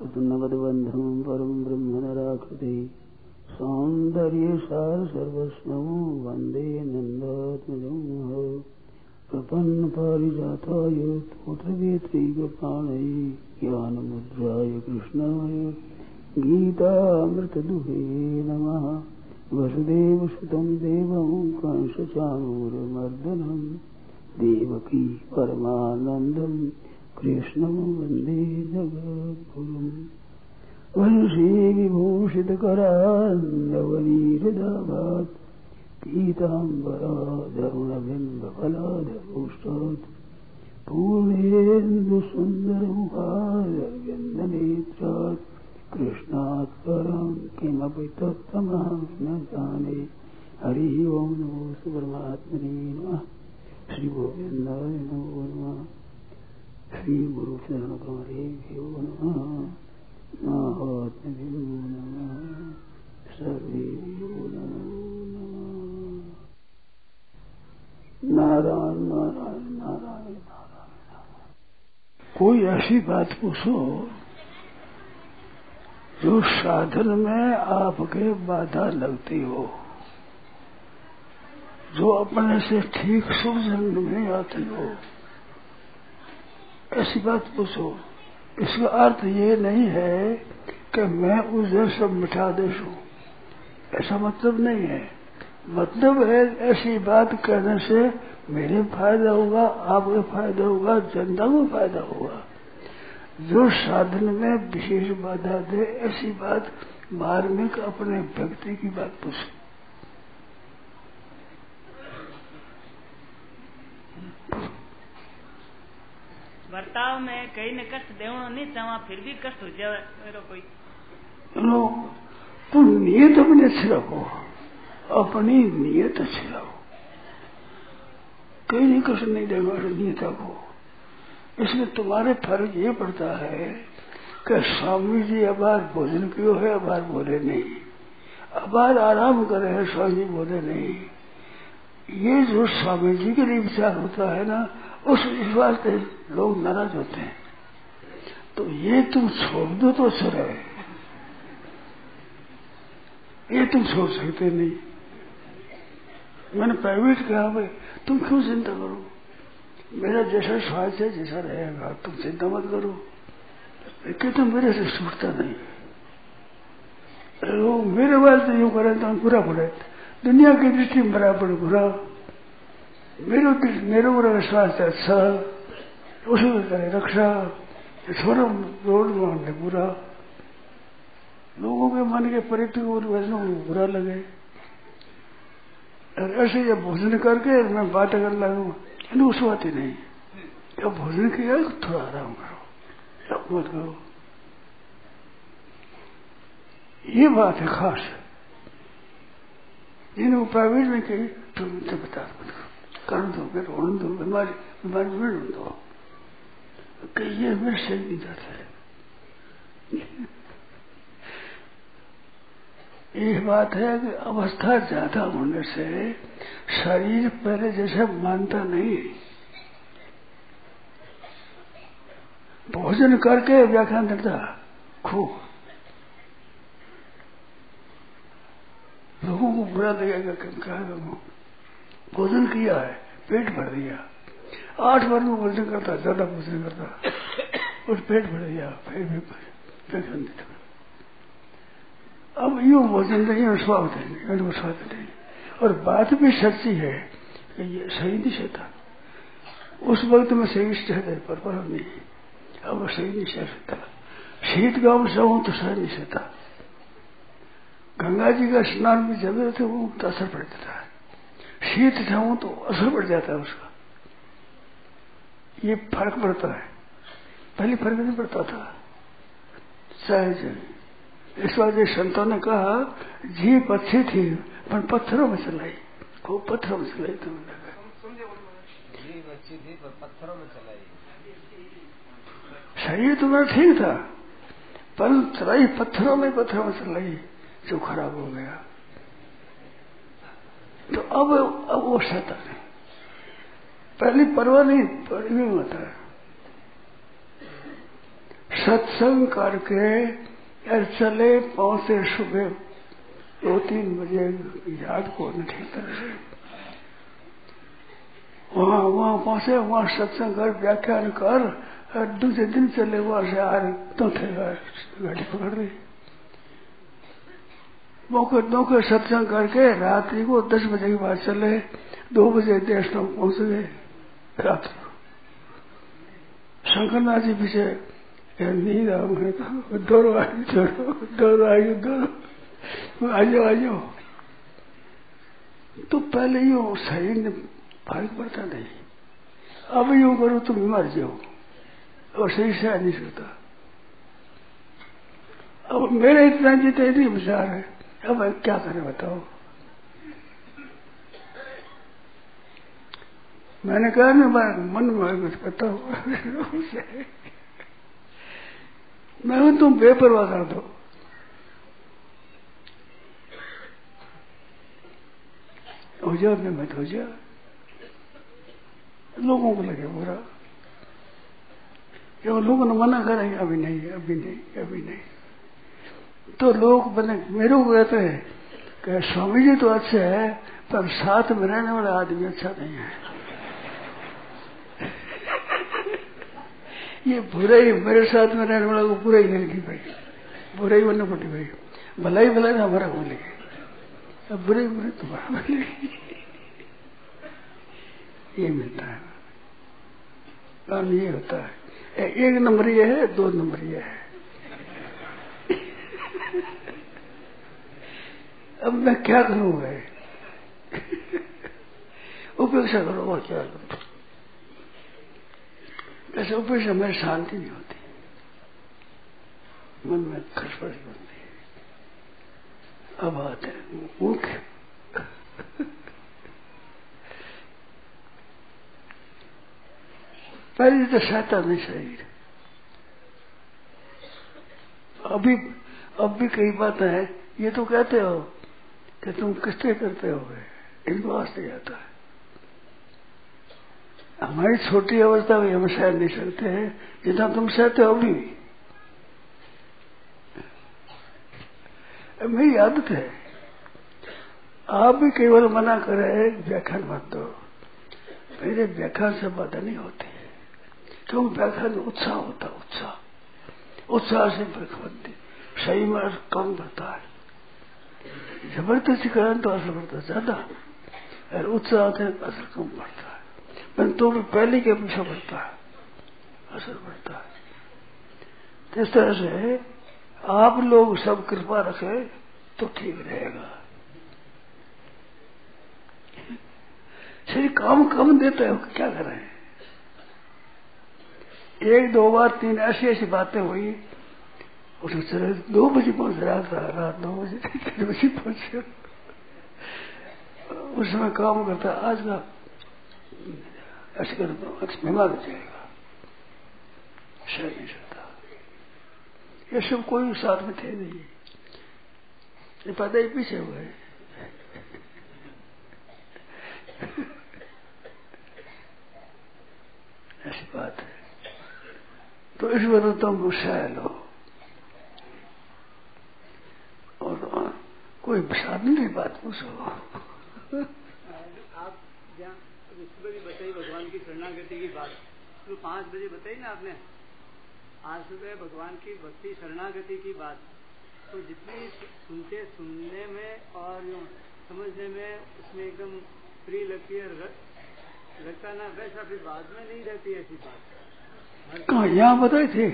कृतनवद्बन्धं परं ब्रह्म नराकृते सौन्दर्यसार सर्वस्वं वंदे नन्दात्मजं प्रपन्नपारिजाताय स्तोत्रवेत्रैकपाणये ज्ञानमुद्राय कृष्णाय गीतामृतदुहे नमः। वसुदेवसुतं देवं कंसचाणूरमर्दनं देवकी परमानन्दं कृष्णं वंदे जगद्गुरुम्। वंशी विभूषितकरान्नवनीरदाभात् पीताम्बराधरुणबिम्बफलाधरोष्टात् पूर्णेन्दुसुन्दरमुखारविन्दनेत्रात् कृष्णात् परं किमपि तत्त्वमहं न जाने हरिः ओं नमो परमात्मने नमः। श्रीगोविन्दाय नमो नमः। सर्वेभ्यो नमो नमः नारायण नारायण नारायण नारायण कोई ऐसी बात पूछो जो साधन में आपके बाधा लगती हो, जो अपने से ठीक जन्म में आती हो। ऐसी बात पूछो। इसका अर्थ ये नहीं है कि मैं उस दिन सब मिटा दे ऐसा मतलब नहीं है। मतलब है ऐसी बात कहने से मेरे फ़ायदा होगा, आपको फ़ायदा होगा, जनता को फ़ायदा होगा। जो साधन में विशेष बाधा दे, ऐसी बात मार्मिक अपने व्यक्ति की बात पूछे। बर्ताव में कई ने कष्ट देवनो नहीं चाहवा फिर भी कष्ट हो जाए कोई तुम नियत अपने अच्छी रखो अपनी नियत अच्छी रखो कई नहीं कष्ट नहीं देगा नियत रखो इसमें तुम्हारे फ़र्क ये पड़ता है कि स्वामी जी अबार भोजन कियो है अबार बोले नहीं अबार आराम करे है स्वामी जी बोले नहीं ये जो स्वामी जी के लिए विचार होता है ना उस विश्वास से लोग नाराज़ होते हैं। तो ये तुम छोड़ दो तो रहे ये तुम छोड़ सकते नहीं। मैंने प्राइवेट कहा, भाई, तुम क्यों चिंता करो? मेरा जैसा स्वास्थ्य है, जैसा रहेगा, तुम चिंता मत करो। कहते तो मेरे से छूटता नहीं। लोग मेरे तो यूँ करें तो हम बुरा बुरा दुनिया की दृष्टि में बराबर बुरा मेरे मेरे को स्वास्थ्य अच्छा उसमें करे, रक्षा छोड़ो रोड में बुरा। लोगों के मन के परित्व को वैसे बुरा लगे। और ऐसे जब भोजन करके मैं बात कर लगू उस बात ही नहीं। जब भोजन किया तो थोड़ा आराम करो जब मत करो। ये बात है खास। जिन्हें प्राइवेट में कही तुम उनसे बता मत करो कर दो फिर उड़ दो बीमारी बीमारी मेरे सही नहीं जाता है। एक बात है कि अवस्था ज़्यादा होने से शरीर पहले जैसे मानता नहीं भोजन करके व्याख्यान करता खूब। लोगों को बुरा लगेगा कहा भोजन किया है, पेट भर दिया आठ बार में भोजन करता, ज़्यादा भोजन करता। और पेट भर दिया फिर भी देता अब यूँ भोजन और स्वाद देंगे स्वाद देंगे और बात भी सच्ची है कि ये सही नहीं सहता उस वक्त में सही सहते पर नहीं। अब सही सह सकता शीत गाँव से हूँ तो सह नहीं था गंगा जी का स्नान भी जब थे वो असर पड़ता है। शीत जाऊँ तो असर पड़ जाता है उसका। ये फ़र्क पड़ता है। पहले फ़र्क नहीं पड़ता था। सहज इस बार संतों ने कहा जीप अच्छी थी पर पत्थरों में चलाई खूब पत्थरों में चलाई तुमने। अच्छी थी पर पत्थरों में चलाई शरीर तुम्हारा ठीक था पर चलाई पत्थरों में पत्थरों में चलाई जो खराब हो गया। तो अब अब वो शैतान है। पहली परवाह नहीं हुई होता है। सत्संग करके यार चले, पहुँचे सुबह दो तीन बजे, याद को नहीं तरह से। वहाँ वहाँ पहुँचे, वहाँ सत्संग कर व्याख्यान कर, और दूसरे दिन चले, वहाँ से आ रहे तो थे गाड़ी पकड़ रही मौके मौके सत्संग करके रात्रि को दस बजे के बाद चले। दो बजे तक पहुँच। गए रात्रि को। शंकरनाथ जी पीछे नींद आ मैंने कहा? दौड़ो आई दौड़ो दौड़ो आई दौड़ो आ जाओ आ जाओ तो पहले यो शरीर ने फ़र्क पड़ता नहीं। अब यूँ करो तुम मर जाओ। और सही से नहीं सकता अब मेरे इतना जितने इतनी विचार है अब क्या करें बताओ? मैंने कहा ना मन में कुछ पता हुआ मैं हूँ तुम बेपरवाह कर दो हो जाओ मैं मत हो जा लोगों को लगे बुरा। क्यों? लोगों ने मना करेंगे अभी नहीं अभी नहीं अभी नहीं। तो लोग बने मेरे को कहते हैं कि स्वामी जी तो अच्छे है, पर साथ में रहने वाला आदमी अच्छा नहीं है। ये बुरा ही, मेरे साथ में रहने वाला को बुरा ही लगी भाई। बुरा ही बनना पड़ी भाई। भलाई भलाई भला हमारा बोलेगी अब बुरे बुरे तुम्हारा बोलेगी ये मिलता है। काम ये होता है। एक नंबर ये है, दो नंबर ये है। अब मैं क्या करूँ भाई? उपेक्षा करो और क्या करो ऐसे उपेक्षा में शांति नहीं होती। मन में खसपट बनती है अब आते मुख्य पहले तो सहता नहीं शरीर। अभी अब भी कई बातें हैं। ये तो कहते हो कि तुम किससे करते हो इनको वास्ते जाता है। हमारी छोटी अवस्था में हम सह नहीं सकते हैं जितना तुम सहते हो अभी मेरी आदत है। आप भी केवल मना करे, व्याख्यान मत दो। मेरे व्याख्यान से बातें नहीं होती। क्यों? व्याख्यान उत्साह होता उत्साह। उत्साह से बनती सही में कम बढ़ता है ज़बरदस्ती करें तो असर बढ़ता ज़्यादा और उत्साह हैं असर कम बढ़ता है। पर तो भी पहले के पीछे बढ़ता है। असर बढ़ता है। इस तरह से आप लोग सब कृपा रखे तो ठीक रहेगा। शरीर काम कम देता है, क्या करें? एक, दो बार तीन ऐसी ऐसी बातें हुई उसने चले दो बजे पहुँच रहा था, रात नौ बजे, तीन बजे पहुँचे उस समय काम करता, आज का ऐसे कर बीमार हो जाएगा। सह नहीं सकता ये सब कोई साथ में थे नहीं। ये पैदा ही पीछे हुए ऐसी बात है। तो इस वजह तुम सह लो और कोई साधन की बात पूछो आप जहाँ भी बताई भगवान की शरणागति की बात तो पाँच बजे बताई ना आपने? आज सुबह भगवान की भक्ति शरणागति की बात तो जितनी सुनते सुनने में और समझने में उसमें एकदम प्रिय लगती है लगता ना वैसा फिर बाद में नहीं रहती ऐसी बात। कहा यहाँ बताए थे?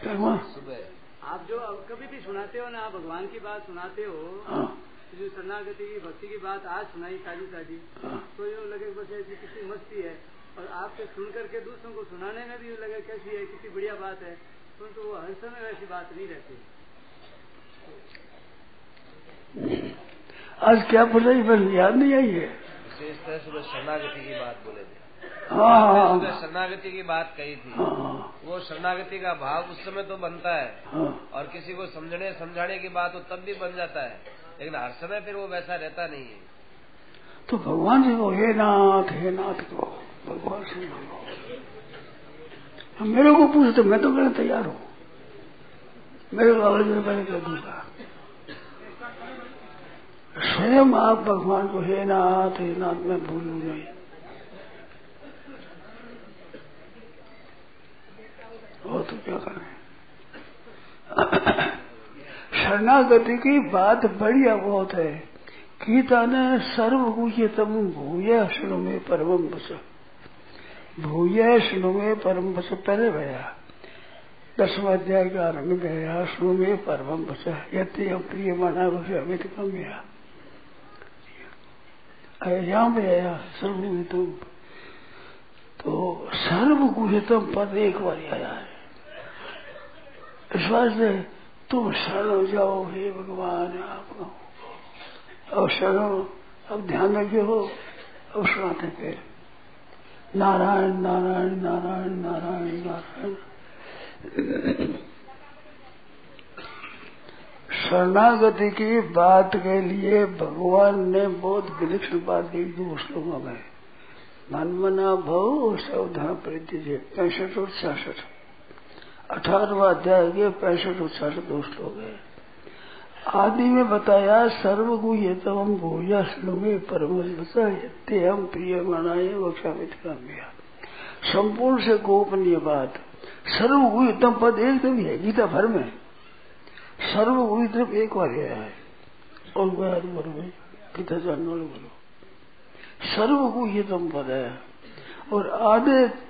सुबह। आप जो कभी भी सुनाते हो ना आप भगवान की बात सुनाते हो हाँ। जो शरणागति की भक्ति की बात आज सुनाई ताजी ताजी हाँ। तो यूँ लगे बस ऐसी कितनी मस्ती है। और आपसे सुन करके दूसरों को सुनाने में भी यूँ लगे कैसी है कितनी बढ़िया बात है। परंतु वो हर समय वैसी बात नहीं रहती। आज क्या बोल याद नहीं आई है? विशेष तरह सुबह शरणागति की बात बोले थे। हाँ। शरणागति की बात कही थी। हाँ। वो शरणागति का भाव उस समय तो बनता है। हाँ। और किसी को समझने समझाने की बात हो तब भी बन जाता है। लेकिन हर समय फिर वो वैसा रहता नहीं है। तो भगवान से कहो हे नाथ हे नाथ कहो भगवान से मांगो। मेरे को पूछते मैं तो कहने तैयार हूँ। मेरे को आवाज़ में मैंने कह दूँगा। स्वयं आप भगवान को हे नाथ हे नाथ मैं भूलू नहीं। वो तो क्या करें शरणागति की बात बढ़िया बहुत है। गीता ने सर्वगुह्यतम भूय शुणु में परम बस भूय शुणु में परम बस पहले भया। दसवा अध्याय का आरंभ गया शुणु में परम बस यदि हम प्रिय माना बस अमित कम गया यहाँ पे आया सर्वगुहितम तो सर्वगुहितम पद एक बार आया है। इस वास्ते तुम शरण हो जाओ, हे भगवान, आप अब शरण अब ध्यान रखे हो अब सुनाते फिर। नारायण नारायण नारायण नारायण नारायण। शरणागति की बात के लिए भगवान ने बहुत विलक्षण बात की दो श्लोकों में मनमना भव, सावधान परित्य पैंसठ और छियासठ। अठारहवा अध्याय के पैंसठ छियासठ दो श्लोक है आदि में बताया, सर्वगुह्यतम भूया श्लोमे परम हम प्रिय मनाए वक्षामित काम्या संपूर्ण से गोपनीय बात, सर्वगुह्यतम पद एकदम है गीता भर में। सर्वगुह्यतम एक बार गया है। और गया बोलो भाई गीता जानने वाले बोलो। सर्वगुह्यतम पद है। और आधे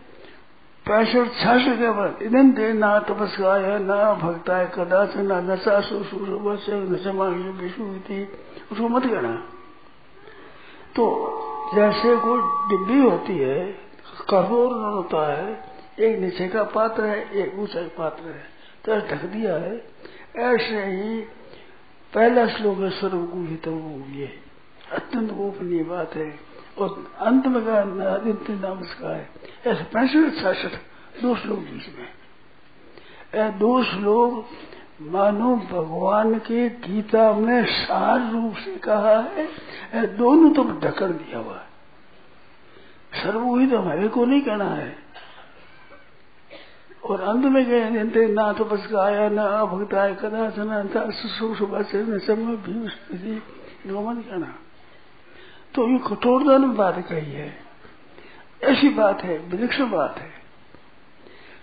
पैंसठ छियासठ के बाद इधन दे ना तपस्काय न भक्ताय कदाच ना नशा विषु थी उसको मत कहना तो जैसे कोई डिब्बी होती है कठोर होता है एक नीचे का पात्र है एक ऊँचा पात्र है तो ढक दिया है ऐसे ही पहला श्लोक है सर्वगुहित ये अत्यंत गोपनीय बात है और अंत में का आदित्य नाम है ऐसे पैंसठ छियासठ दो श्लोक बीच में दो श्लोक, मानो भगवान के गीता में सार रूप से कहा है दोनों तो ढकन दिया हुआ है। सर्वोहित हमारे को नहीं कहना है। और अंत में गए जनते ना तो बस आया न आय कदा सुबह से समय भी मत कहना। तो ये कठोरता में बात कही है। ऐसी बात है, विलक्षण बात है।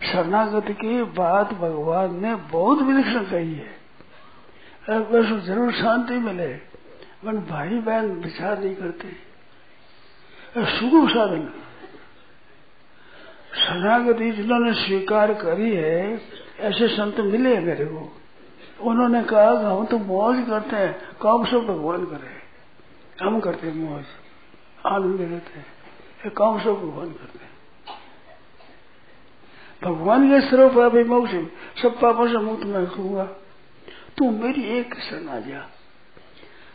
शरणागति की बात भगवान ने बहुत विलक्षण कही है। बस ज़रूर शांति मिले मन भाई बहन विचार नहीं करते। सुगम साधन। शरणागति जिन्होंने स्वीकार करी है, ऐसे संत मिले मेरे को। उन्होंने कहा कि हम तो मौज करते हैं कौन सब भगवान करे। हम करते हैं मौज, आनंद रहते हैं। काम सब भगवान करते हैं भगवान के पापी मोक्ष सब पापों से मुक्त मैं कहूँगा तू मेरी एक शरण आ जा।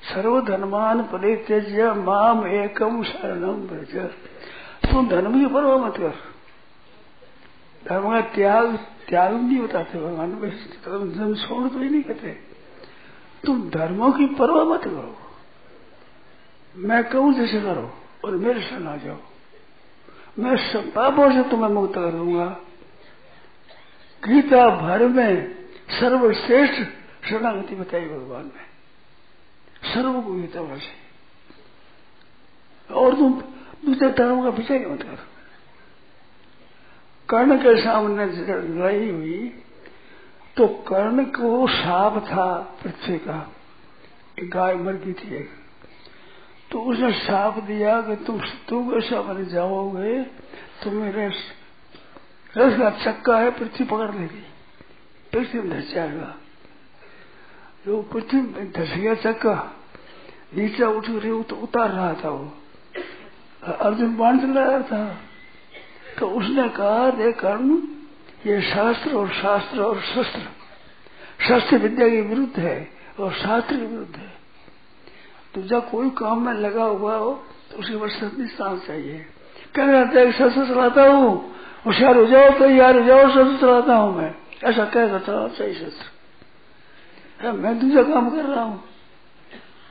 सर्वधनमान परित्यज्य माम एकम शरणम ब्रज तू धर्म की परवाह मत कर। धर्म का त्याग त्याग नहीं बताते भगवान धर्म छोड़ तो ही नहीं कहते। तुम धर्मों की परवाह मत करो। मैं कहूँ जैसे करो? और मेरे शरण आ जाओ। मैं सब पापों से तुम्हें मुक्त कर दूँगा गीता भर में सर्वश्रेष्ठ शरणागति बताई भगवान ने। सर्व को गीता से। और तुम दूसरे धर्म का विषय मत कर कर्ण के सामने लड़ाई हुई तो कर्ण को साप था पृथ्वी का। गाय मर गई थी एक। तो उसने साप दिया कि तुम तुम ऐसा बन जाओगे तो मेरे रस का चक्का है पृथ्वी पकड़ लेगी पृथ्वी में धस जाएगा। जो पृथ्वी में धस गया चक्का नीचे उठ रही तो उतार रहा था वो। अर्जुन बाण चला रहा था। तो उसने कहा, देख कर्ण, ये शास्त्र और शास्त्र और शस्त्र शस्त्र विद्या के विरुद्ध है और शास्त्र के विरुद्ध है। तो जब कोई काम में लगा हुआ हो तो उसके बाद सतनी सांस चाहिए। कह रहता है शस्त्र चलाता हूँ। होशियार हो जाओ, तैयार हो जाओ शस्त्र चलाता हूँ मैं। ऐसा कह करता हूँ सही शस्त्र मैं दूसरा काम कर रहा हूँ।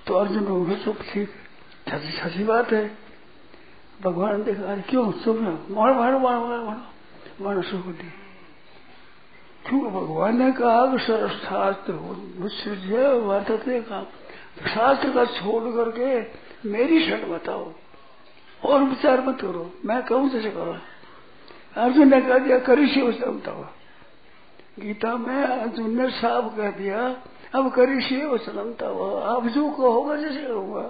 तो अर्जुन हो गए चुप, ठीक। छठी छठी बात है। भगवान ने देखा क्यों? चुप मारो मारो मारो मारो मारो। मारो सुख दी क्यों? भगवान ने कहा कि शास्त्र मुझसे वर्तते काम शास्त्र का छोड़ करके मेरी शरण बताओ और विचार मत करो। मैं कहूँ जैसे करो अर्जुन ने कह दिया करी से उसे बताओ। गीता में अर्जुन ने साफ़ कह दिया, अब करी से वचनमता हुआ अब जो कहोगा, जैसे कहूँगा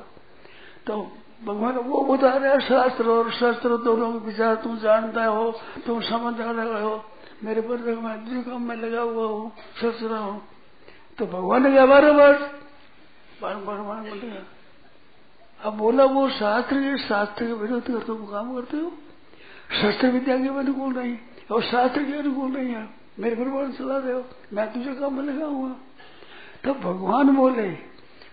तो भगवान वो बता रहे शास्त्र और शास्त्र दोनों के विचार, तुम जानता हो, तुम समझ आ रहे हो। मेरे पर मैं काम में लगा हुआ हूँ, सोच रहा हूँ। तो भगवान ने कहा बारह बार बार बार अब बोला, वो शास्त्र के शास्त्र के विरोध कर तुम काम करते हो? शस्त्र विद्या के अनुकूल नहीं, और शास्त्र के अनुकूल नहीं है। मेरे परिवार चला रहे हो मैं तुझे काम में लगा हुआ तब भगवान बोले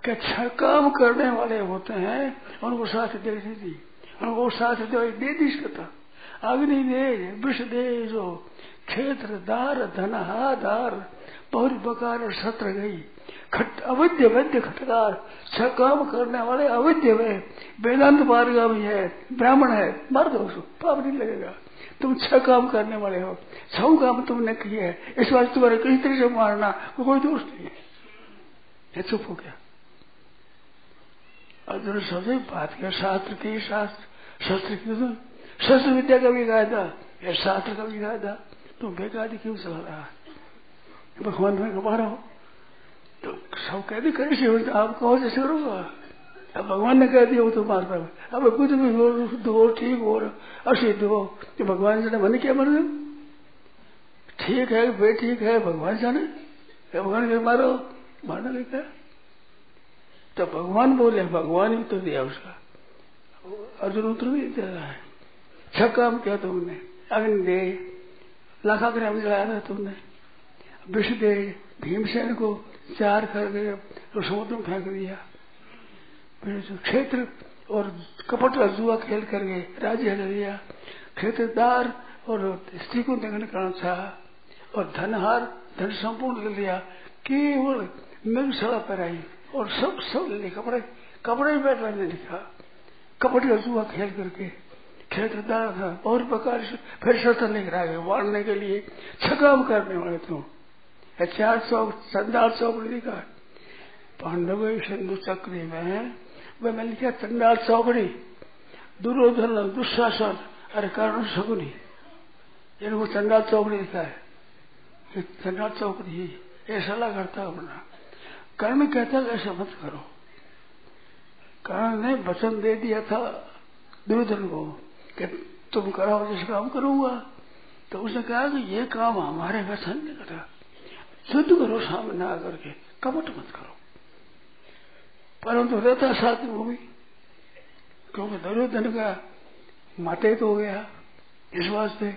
कि अच्छा काम करने वाले होते हैं, उनको साथ दे दी उनको साथ दे दे दी सकता अग्नि दे, विष दे, जो क्षेत्र, दार धनहा दार बहुत बकार सत्र गई। खट, अवैध वैद्य खटकार। छ काम करने वाले अवैध है वेदांत मार्गामी है, ब्राह्मण है। मर दो पाप नहीं लगेगा। तुम छह काम करने वाले हो। छह काम तुमने किए है। इस बार तुम्हारे किसी तरह से मारना कोई दोष नहीं है। ये चुप हो गया। अर्जुन समझे बात क्या, शास्त्र की शास्त्र, शस्त्र की शस्त्र विद्या का भी कायदा, या शास्त्र का भी कायदा। तुम बेकार क्यों चला रहा है भगवान में कमा रहा। हो तो सब कहते कैसे हो आप कहो जैसे करूँगा अब भगवान ने कह दिया, वो तो मारता है अब कुछ भी हो दो, ठीक हो असिद्ध हो तो भगवान जाने मन क्या मर ठीक है, वे ठीक है, भगवान जाने। भगवान के मारो, मारना क्या तो भगवान बोले, भगवान ही तो दिया उसका। अर्जुन उत्तर भी दे रहा है। छह काम किया तुमने। अग्नि दे लाखा ग्राम जलाया था तुमने। विष दे, भीमसेन को चार करके तो समुद्र में फेंक दिया फिर क्षेत्र और कपट का जुआ खेल गए राज्य ले लिया। क्षेत्रदार और स्त्री को दंगन करना चाह और धनहार, धन संपूर्ण ले लिया। केवल मिल सड़ा आई और सब सब ले कपड़े कपड़े ही बैठ रहने लिखा कपट का जुआ खेल करके क्षेत्रदार था। और प्रकार से फिर शस्त्र लेकर आ गए के लिए। छकाम करने वाले तुम चार सौ चंडाल चौकड़ी लिखा पांडव सिंधु चक्री में वह मैंने लिखा चंडाल चौकड़ी दुर्योधन, दुशासन अरे कर्ण शकुनी इनको चंडाल चौकड़ी लिखा है। चंडाल चौकड़ी ऐसा लगा करता अपना। कर्म कहता ऐसा मत करो। कर्ण ने वचन दे दिया था दुर्योधन को कि तुम कराओ जिस काम करूँगा। तो उसने कहा कि ये काम हमारे वचन नहीं करा शुद्ध करो सामने आकर के कपट मत करो। परंतु रहता साथ भी क्योंकि दुर्योधन का माते तो हो गया इस वास्ते।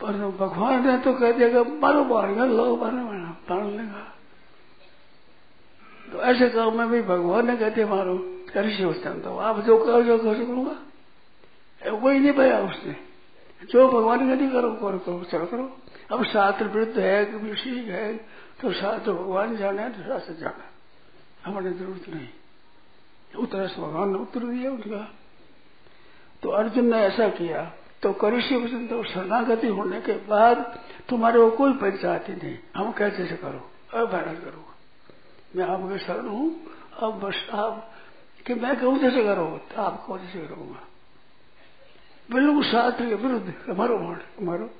पर भगवान ने तो कह दिया मारो मारेगा लोग मारे मार लेगा। तो ऐसे काम में भी भगवान ने कहते मारो कर तो आप जो करो, जो कर करूँगा। वही नहीं पाया उसने। जो भगवान ने नहीं करो करो करो, चलो करो। अब शास्त्र वृद्ध है कि ऋषि है तो शास्त्र भगवान जाना है तो शास्त्र जाना। हमारे ज़रूरत नहीं। उत्तर भगवान ने उत्तर दिया उनका। तो अर्जुन ने ऐसा किया तो करिष्य वचन तो शरणागति होने के बाद तुम्हारे को कोई पंचायत नहीं। हम कैसे से करो? अब भैरत करो। मैं आपके शरण हूँ। अब बस आप, कि मैं कहूँ जैसे करो? तो आपको जैसे करूँगा। बिल्कुल शास्त्र के विरुद्ध मारो मारो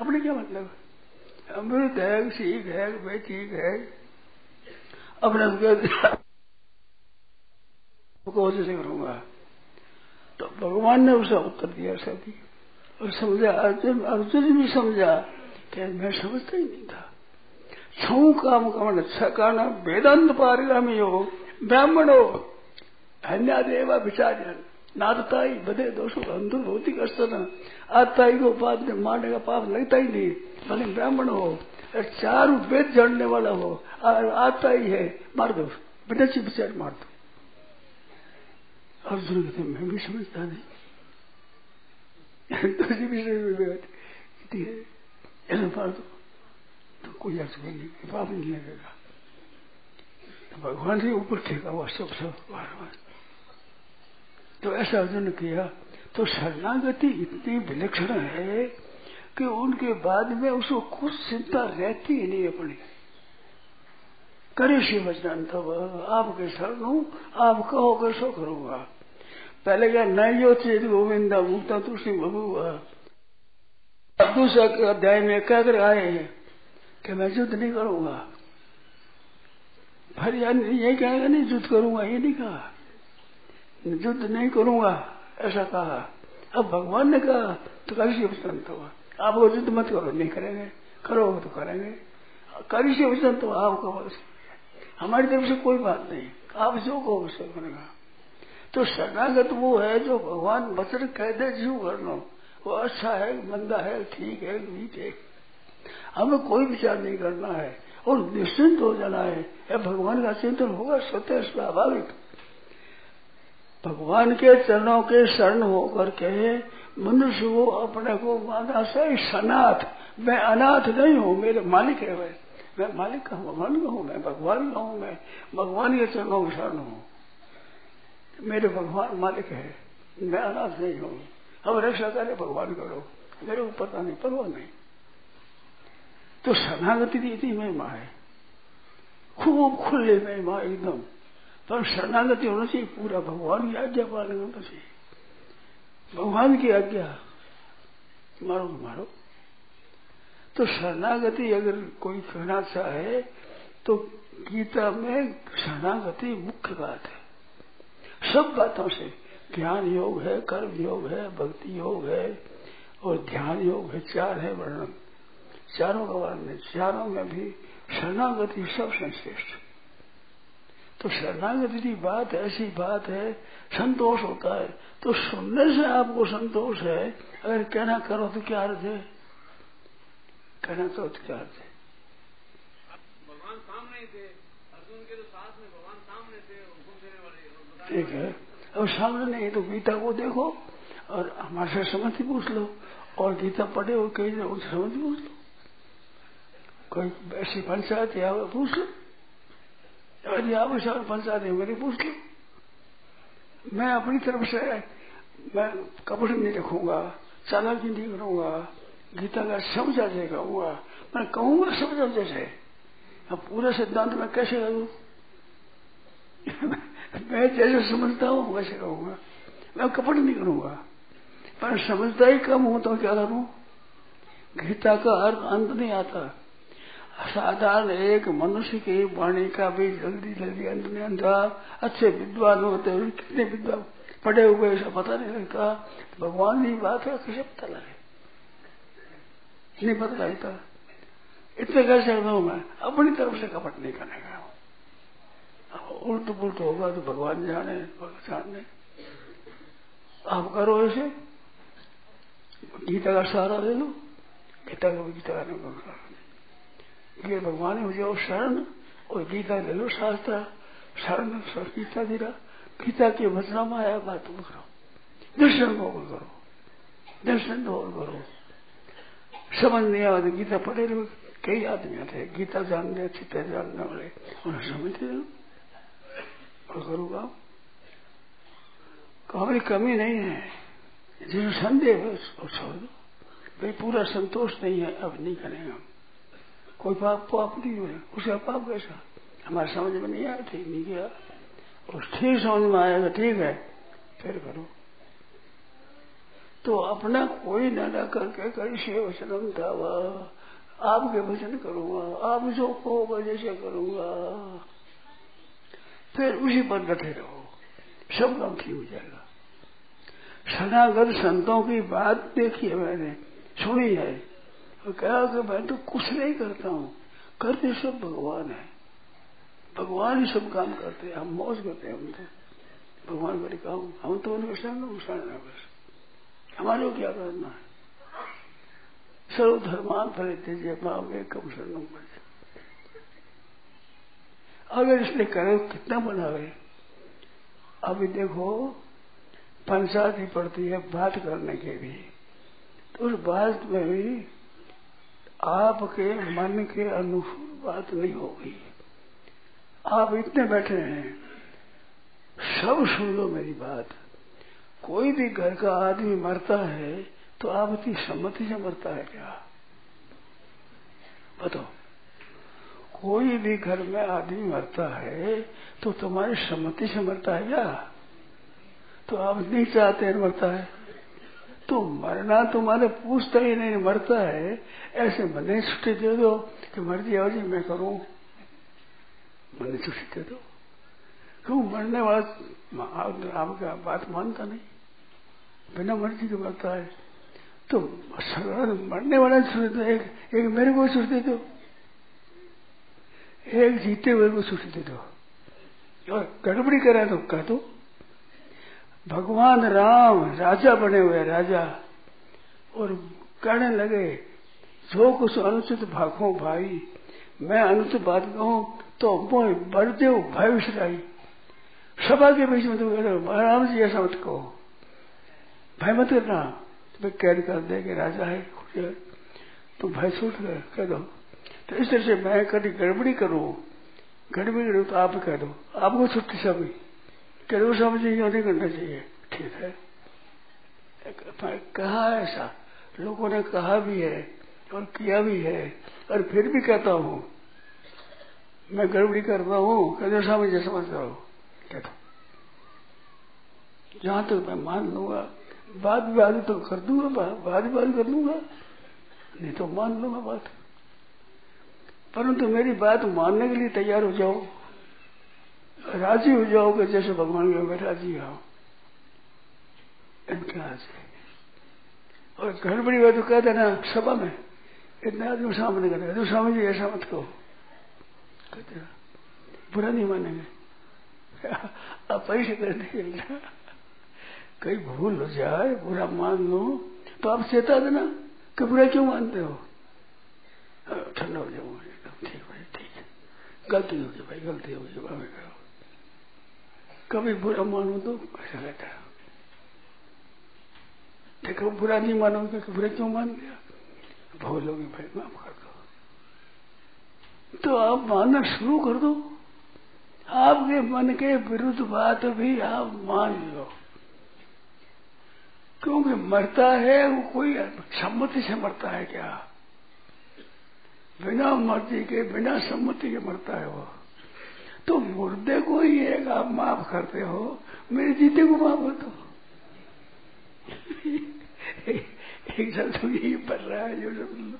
अपने क्या मतलब? अमृत है, सीख है वे ठीक है। अपने कोशिश करूँगा। तो भगवान ने उसे उत्तर दिया सभी और समझा, अर्जुन अर्जुन भी समझा कि मैं समझता ही नहीं था। छू काम कमन अच्छा कहना वेदांत पारिगामी हो, ब्राह्मण हो अन्यादेवा विचार्यन, नादताई बदे दोषों अंधुर भौतिक अस्तर आताई को पाप मारने का पाप लगता ही नहीं। भले ब्राह्मण हो चार वेद जानने वाला हो आता ही है, मार दो बेटा ची विचार मार दो। अर्जुन कहते मैं भी समझता नहीं। दूसरी विषय ऐसा मार दो। तो कोई अर्थ नहीं पाप नहीं लगेगा। तो भगवान से ऊपर ठेका हुआ सब सब बार तो ऐसा अर्जुन ने किया तो शरणागति इतनी विलक्षण है कि उनके बाद में उसको कुछ चिंता रहती ही नहीं अपनी। करे सी वचन तब, आपके शरण हूँ, आप कहोगे सो करूँगा। पहले क्या नहीं जो चेत गोविंदा मुक्ता तुलसी बबुआ दूसरा अध्याय में कह कर आए हैं कि मैं युद्ध नहीं करूँगा। फिर ये कहेगा, नहीं, युद्ध करूँगा, ये नहीं कहा। युद्ध नहीं करूँगा ऐसा कहा। अब भगवान ने कहा तो कैसे वचन तो आप युद्ध मत करो, नहीं करेंगे। करोगे तो करेंगे। कभी से वचन तो आपको हमारी तरफ़ से कोई बात नहीं। आप जो कहो उससे करेगा तो शरणागत वो है जो भगवान वचन कह दे जीव कर लो वो अच्छा है, मंदा है, ठीक है, नीच है। हमें कोई विचार नहीं करना है। और निश्चिंत हो जाना है। भगवान का चिंतन होगा, स्वतः स्वाभाविक। भगवान के चरणों के शरण होकर के मनुष्य को अपने को माना से सनाथ। मैं अनाथ नहीं हूँ, मेरे मालिक है वह मैं मालिक का भगवान का हूँ मैं, भगवान का हूँ मैं। भगवान के चरणों के शरण हूँ। मेरे भगवान मालिक है, मैं अनाथ नहीं हूँ। हम रक्षा करे, भगवान करो। मेरे को पता नहीं परवाह नहीं। तो शरणागति की इतनी महिमा है। खूब खुले महिमा एकदम। पर शरणागति होना चाहिए, पूरा भगवान की आज्ञा पालन होना चाहिए। भगवान की आज्ञा मारो तो मारो। तो शरणागति अगर कोई कहना चाहे तो गीता में शरणागति मुख्य बात है। सब बातों से ज्ञान योग है, कर्म योग है, भक्ति योग है, और ध्यान योग है, चार है वर्णन। चारों का वर्णन चारों में भी शरणागति सबसे श्रेष्ठ तो शरणागति की बात ऐसी बात है संतोष होता है। तो सुनने से आपको संतोष है। अगर कहना करो तो क्या अर्थ है? कहना करो तो क्या अर्थ है? भगवान सामने थे। अर्जुन के तो साथ में भगवान सामने थे ठीक है। अब सामने नहीं तो गीता को देखो और हमारे से समझ पूछ लो और गीता पढ़े हो कहीं उनसे समझ पूछ लो। कोई ऐसी पंचायत या पूछ लो। यदि आवश्यक पंचायत है मेरी पूछ लो। मैं अपनी तरफ़ से, मैं कपड़े नहीं रखूँगा, चालाकी नहीं करूँगा, गीता का समझा से कहूँगा, मैं कहूँगा समझा जैसे। अब पूरा सिद्धांत मैं कैसे करूँ? मैं जैसे समझता हूँ, वैसे कहूँगा। मैं कपट नहीं करूँगा, पर समझता ही कम हूँ तो क्या करूँ? गीता का अर्थ अंत नहीं आता। साधारण एक मनुष्य की वाणी का भी जल्दी जल्दी अंत नहीं आता अच्छे विद्वान होते हुए कितने विद्वान पढ़े हुए ऐसा पता नहीं लगता। भगवान की बात है कैसे पता लगे। नहीं पता लगता इतने कैसे हूँ मैं, अपनी तरफ़ से कपट नहीं करने का उल्ट पुलट होगा तो भगवान जाने भगवान जाने। आप करो ऐसे। गीता का सहारा ले लो। गीता का गीता का नहीं ये भगवान मुझे शरण और गीता ले लो, शास्त्र, शरण गीता दिला। गीता के वचना में आया बात करो। दर्शन को करो। दर्शन तो करो। समझ नहीं आया तो गीता पढ़े लोग कई आदमी थे, गीता जानने, अच्छी तरह जानने वाले। उन्हें समझते और करूँगा हमारी कमी नहीं है। जिसे संदेह है, उसको छोड़ दो। भाई, पूरा संतोष नहीं है, अब नहीं करेंगे कोई पाप पाप नहीं हुए। उसका पाप कैसा? हमारे समझ में नहीं आया, ठीक नहीं गया और ठीक समझ में आएगा ठीक है, फिर करो। तो अपना कोई न करके कैसे वचन था वह आपके वचन करूँगा, आप जो कहोगा जैसे करूँगा। फिर उसी पर डटे रहो। सब काम ठीक हो जाएगा। सनागत संतों की बात देखी है मैंने, सुनी है। और कहा कि मैं तो कुछ नहीं करता हूँ। करते सब, भगवान है। भगवान ही सब काम करते हैं। हम मौज करते हैं तो भगवान बड़े काम हम तो उनके शरण शरण है बस। हमारे को क्या करना है? सर्वधर्मान परित्यज्य पाव कम शरण अगर इसने करे कितना बनावे? अभी देखो, पंचायत ही पड़ती है बात करने के भी तो उस बात में भी आपके मन के अनुकूल बात नहीं होगी आप इतने बैठे हैं। सब सुन लो मेरी बात। कोई भी घर का आदमी मरता है तो आप इतनी सम्मति से मरता है क्या? बताओ। कोई भी घर में आदमी मरता है तो तुम्हारी सम्मति से मरता है क्या? तो आप नहीं चाहते मरता है। तो मरना तुम्हारे पूछता ही नहीं मरता है। ऐसे मने छुट्टी दे दो कि मर्ज़ी आओ जी मैं करूँ। मने छुट्टी दे दो। क्यों मरने वाला आपका बात मानता नहीं? बिना मर्ज़ी के मरता है। तो मरने वाला छुट्टी दो। एक, एक मेरे को छुट्टी दो। एक जीते हुए को छुट्टी दे दो। और गड़बड़ी करा तो कह दो। भगवान राम, राजा बने हुए राजा। और कहने लगे, जो कुछ अनुचित भागो भाई, मैं अनुचित बात कहूँ तो मोह बढ़ दे भविष्य आई सभा के बीच में तुम कह राम जी, ऐसा मत कहो। भय मत करना। तुम्हें कैद कर दे के राजा है तो भय छूट गए, कह दो। तो इस तरह से मैं कभी गड़बड़ी करूँ? गड़बड़ी करूँ तो आप कह दो। आपको छुट्टी सभी। कह दो समझिए नहीं करना चाहिए? ठीक है। कहा ऐसा। लोगों ने कहा भी है और किया भी है और फिर भी कहता हूँ। मैं गड़बड़ी करता हूँ, कहते समझ समझ रहा हूँ। कहता जहाँ तक तो मैं मान लूँगा बात बात तो कर दूँगा, बाद बात कर लूँगा। नहीं तो मान लूँगा बात। परंतु मेरी बात मानने के लिए तैयार हो जाओ। राज़ी हो जाओगे जैसे भगवान के मैं राज़ी आओ इनके से और घर बड़ी तो कह देना, सभा में, इतने आदमी सामने कर तो स्वामी जी, ऐसा मत कहो। कहते बुरा नहीं मानेंगे। आप पैसे कर देंगे कहीं भूल हो जाए, बुरा मान लो। तो आप चेता देना कि बुरा क्यों मानते हो। ठंडा हो एकदम ठीक भाई ठीक। है गलती होगी भाई गलती होगी भाई कभी बुरा मानो तो ऐसा रहता है। देखो, बुरा नहीं मानोगे कि बुरा क्यों मान लिया भूल होगी भाई, माफ़ कर दो। तो आप मानना शुरू कर दो। आपके मन के विरुद्ध बात भी आप मान लो। क्योंकि मरता है, वो कोई सम्मति से मरता है क्या? बिना मर्ज़ी के, बिना सम्मति के मरता है वो। तो मुर्दे को ही एक आप माफ़ करते हो। मेरे जीते को माफ़ कर दो एक शब्द तो यही पड़ रहा है जो सब लो।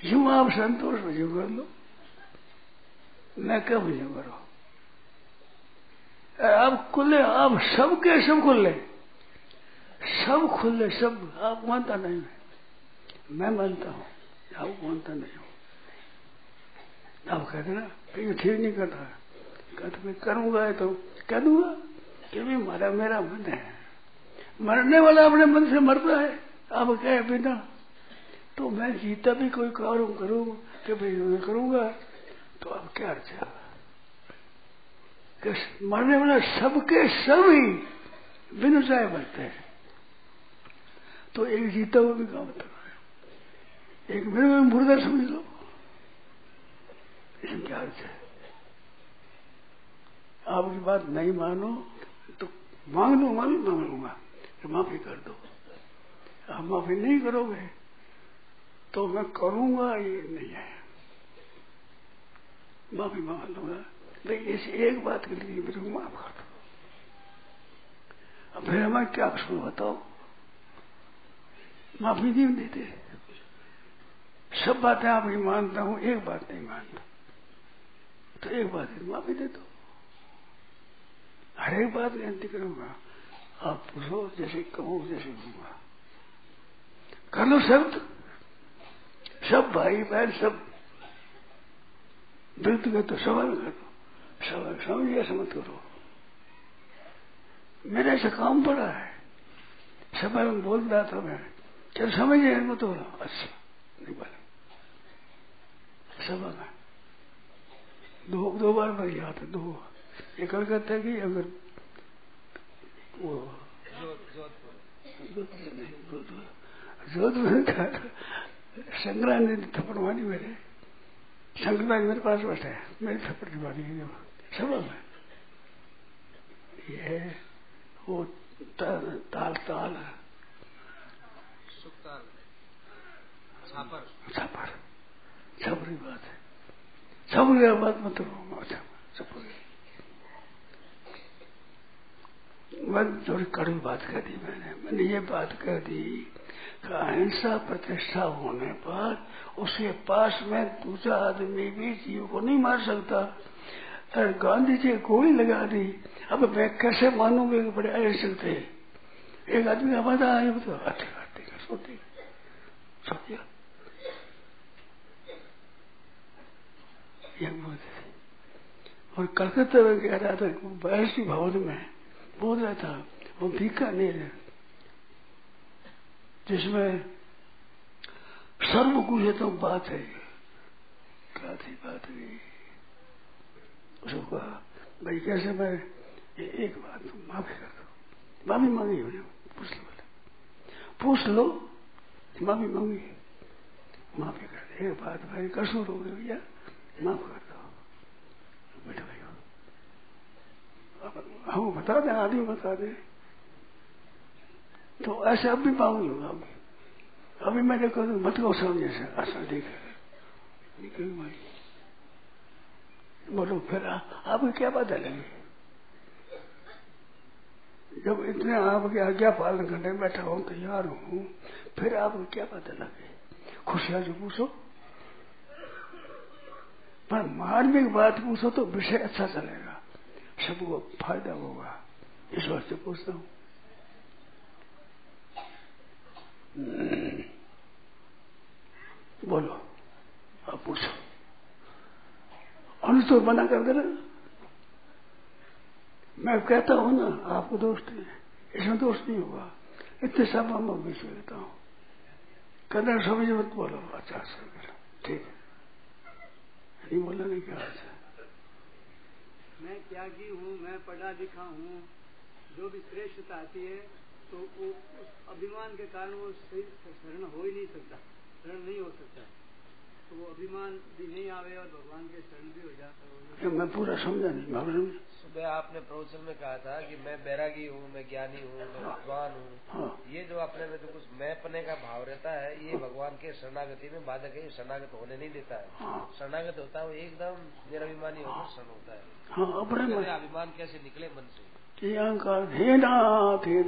यूँ आप संतोष मुझे कर लो। मैं कब मुझे करो? आप खुले, आप सब के सब खुले। सब खुले, सब आप मानता नहीं। मैं मानता हूँ, आप मानता नहीं आप कहते ना, कहीं ठीक नहीं करता कहते मैं करूँगा तो कह दूँगा? कि भी मारा, मेरा मन है। मरने वाला अपने मन से मरता है। आप कहे बिना। तो मैं जीता भी कोई कार्य करूँ, कि भाई करूँगा तो अब क्या अच्छा मरने वाला सबके सब ही बिन चाहे मरते हैं। तो एक जीता हुआ भी काम कर रहा है। एक मेरे में मुर्दा समझ लो। क्या अर्थ है आपकी बात नहीं मानो तो मांग लो मांग मांग लूँगा कि माफ़ी कर दो। आप माफ़ी नहीं करोगे तो मैं करूँगा ये नहीं है। माफ़ी मांग लूँगा, लेकिन इस एक बात के लिए मेरे को माफ़ कर दो। फिर हमें क्या कसूर बताओ? माफ़ी नहीं देते। सब बातें आप ही मानता हूँ, एक बात नहीं मानता। तो एक बात है, माफ़ी दे दो। हर एक बात गिनती करूँगा आप पूछो, जैसे कहो, जैसे कहूँगा कर लो शब्द। सब भाई, बहन, सब। विरुद्ध कर तो सवाल कर। दो सवाल समझिए ऐसा मत करो। मेरा ऐसा काम पड़ा है। सभा में बोल रहा था मैं। चल समझिए हो रहा अच्छा नहीं बोला। सभा में दो दो बार मर गया था दो। एक कलकत्ता कि अगर वो जोधपुर का संग्रह ने थप्पड़ मारी मेरे संग्रह मेरे पास बैठा है मेरी थप्पड़ मारी सभा में ये वो ताल ताल, ताल। छापर। छापर। छापर की बात है। छपरी बात मतलब छपरी मैं थोड़ी कड़वी बात कह दी मैंने। मैंने ये बात कह दी अहिंसा प्रतिष्ठा होने पर उसके पास में दूसरा आदमी भी जीव को नहीं मार सकता। अरे गांधी जी गोली लगा दी। अब मैं कैसे मानूँगे कि बड़े अहिंसक थे? एक आदमी का मज़ा आया तो सोती सोचिए और कलकत्ता में कह रहा था बहसी भवन में बोल रहा था वो बीकानेर जिसमें सर्वकुशतम बात है। क्या थी बात है? उसको कहा, भाई कैसे मैं एक बात माफ़ी कर दो। माफ़ी मांगी उन्हें पूछ लो पूछ लो माफ़ी मांगी। माफ़ी कर दे, एक बात भाई कसूर हो गई भैया। माफ़ कर दो। बैठो हम बता दें, आदमी बता दें। तो ऐसे अब भी लूँगा अभी अभी मैंने कहा मत को समझे से ऐसा ठीक है। भाई। बोलो, फिर आपको क्या पता लगे जब इतने आपके आज्ञा पालन करने बैठा हूँ, तैयार हूँ, फिर आपको क्या पता लगे? खुशियाँ जो पूछो। पर मार्मिक बात पूछो तो विषय अच्छा चलेगा। सबको फ़ायदा होगा। इस वास्ते पूछता हूँ। बोलो, आप पूछो। अनुष्ठ मना कर देना। मैं कहता हूँ ना, आपको दोष नहीं इसमें दोष नहीं होगा। इतने सब हम बीच लेता हूँ। कन्नड़ समझ मत बोलो अच्छा सर ठीक है। नहीं बोला नहीं क्या मैं त्यागी हूँ, मैं पढ़ा लिखा हूँ। जो भी श्रेष्ठता आती है तो वो अभिमान के कारण वो सही शरण हो ही नहीं सकता, शरण नहीं हो सकता। तो वो अभिमान भी नहीं आवे और भगवान के शरण भी हो जाता मैं पूरा समझा नहीं में सुबह आपने प्रवचन में कहा था कि मैं बैरागी हूँ मैं ज्ञानी हूँ मैं भगवान हूँ। हाँ। ये जो अपने में जो कुछ मैं पने का भाव रहता है ये भगवान के शरणागति में बाधक है शरणागत होने नहीं देता है। हाँ। शरणागत होता है वो एकदम निराभिमानी होकर शरण होता है। हाँ अपने तो अभिमान कैसे निकले मन से? अहंकार हे हे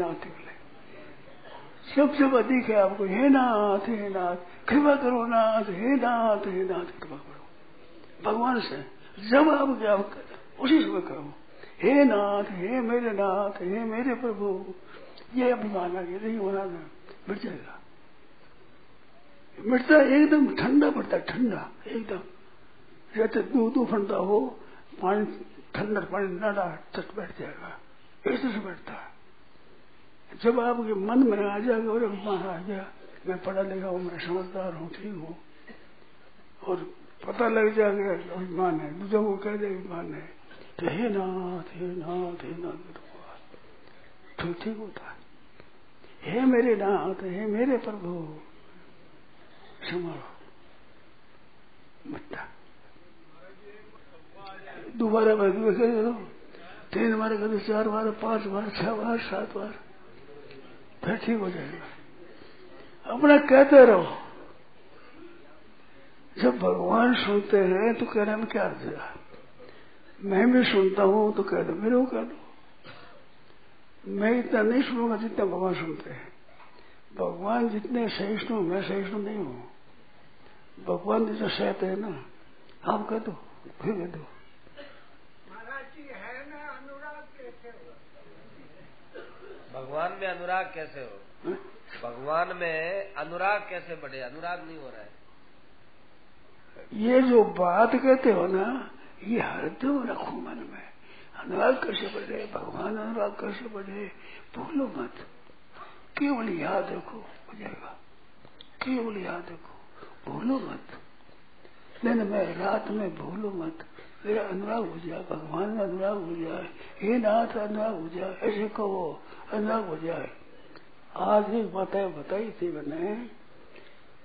निकले सबसे अधिक है आपको। हे नाथ हे नाथ, कृपा करो नाथ, हे नाथ हे नाथ, कृपा करो। भगवान से जब आप क्या उसी समय करो। हे नाथ, हे मेरे नाथ, हे मेरे प्रभु, ये अभिमान आ नहीं होना ना, मिट जाएगा। मिटता एकदम ठंडा पड़ता, ठंडा, एकदम। जैसे दूध उफनता हो, पानी ठंडा पानी, नाड़ा, तट बैठ जाएगा। ऐसे से बैठता है। जब आपके मन में आ जाएगा, और अभिमान आ गया, मैं पढ़ा लिखा हूँ, मैं समझदार हूँ, ठीक हूँ, और पता लग जाएगा अभिमान है, दूसरों को कह दे अभिमान है तो हे नाथ हे नाथ हे नाथ तो ठीक होता है। हे मेरे नाथ, हे मेरे प्रभु, संभालो। मिटता दोबारा दो तीन बार कभी चार बार, पाँच बार, छह बार, सात बार। फिर ठीक हो जाएगा। अपना कहते रहो, जब भगवान सुनते हैं तो कहने में क्या अर्थ है? मैं भी सुनता हूँ तो कह दो, मेरे को कह दो। मैं इतना नहीं सुनूँगा जितना भगवान सुनते हैं। भगवान जितने सहिष्णु मैं सहिष्णु नहीं हूँ। भगवान जैसे सहते हैं ना, आप कह दो, फिर कह दो। भगवान में अनुराग कैसे हो? भगवान में अनुराग कैसे बढ़े? अनुराग नहीं हो रहा है। ये जो बात कहते हो ना, ये हरदम रखो मन में। अनुराग कैसे बढ़े? भगवान अनुराग कैसे बढ़े? भूलो मत। केवल याद रखो हो जाएगा। केवल याद रखो भूलो मत। नहीं मैं रात में भूलो मत। मेरा अनुराग हो जाए, भगवान में अनुराग हो जाए, हे नाथ अनुराग हो जाए ऐसे कहो, अनुराग हो जाए। आज एक बातें बताई थी मैंने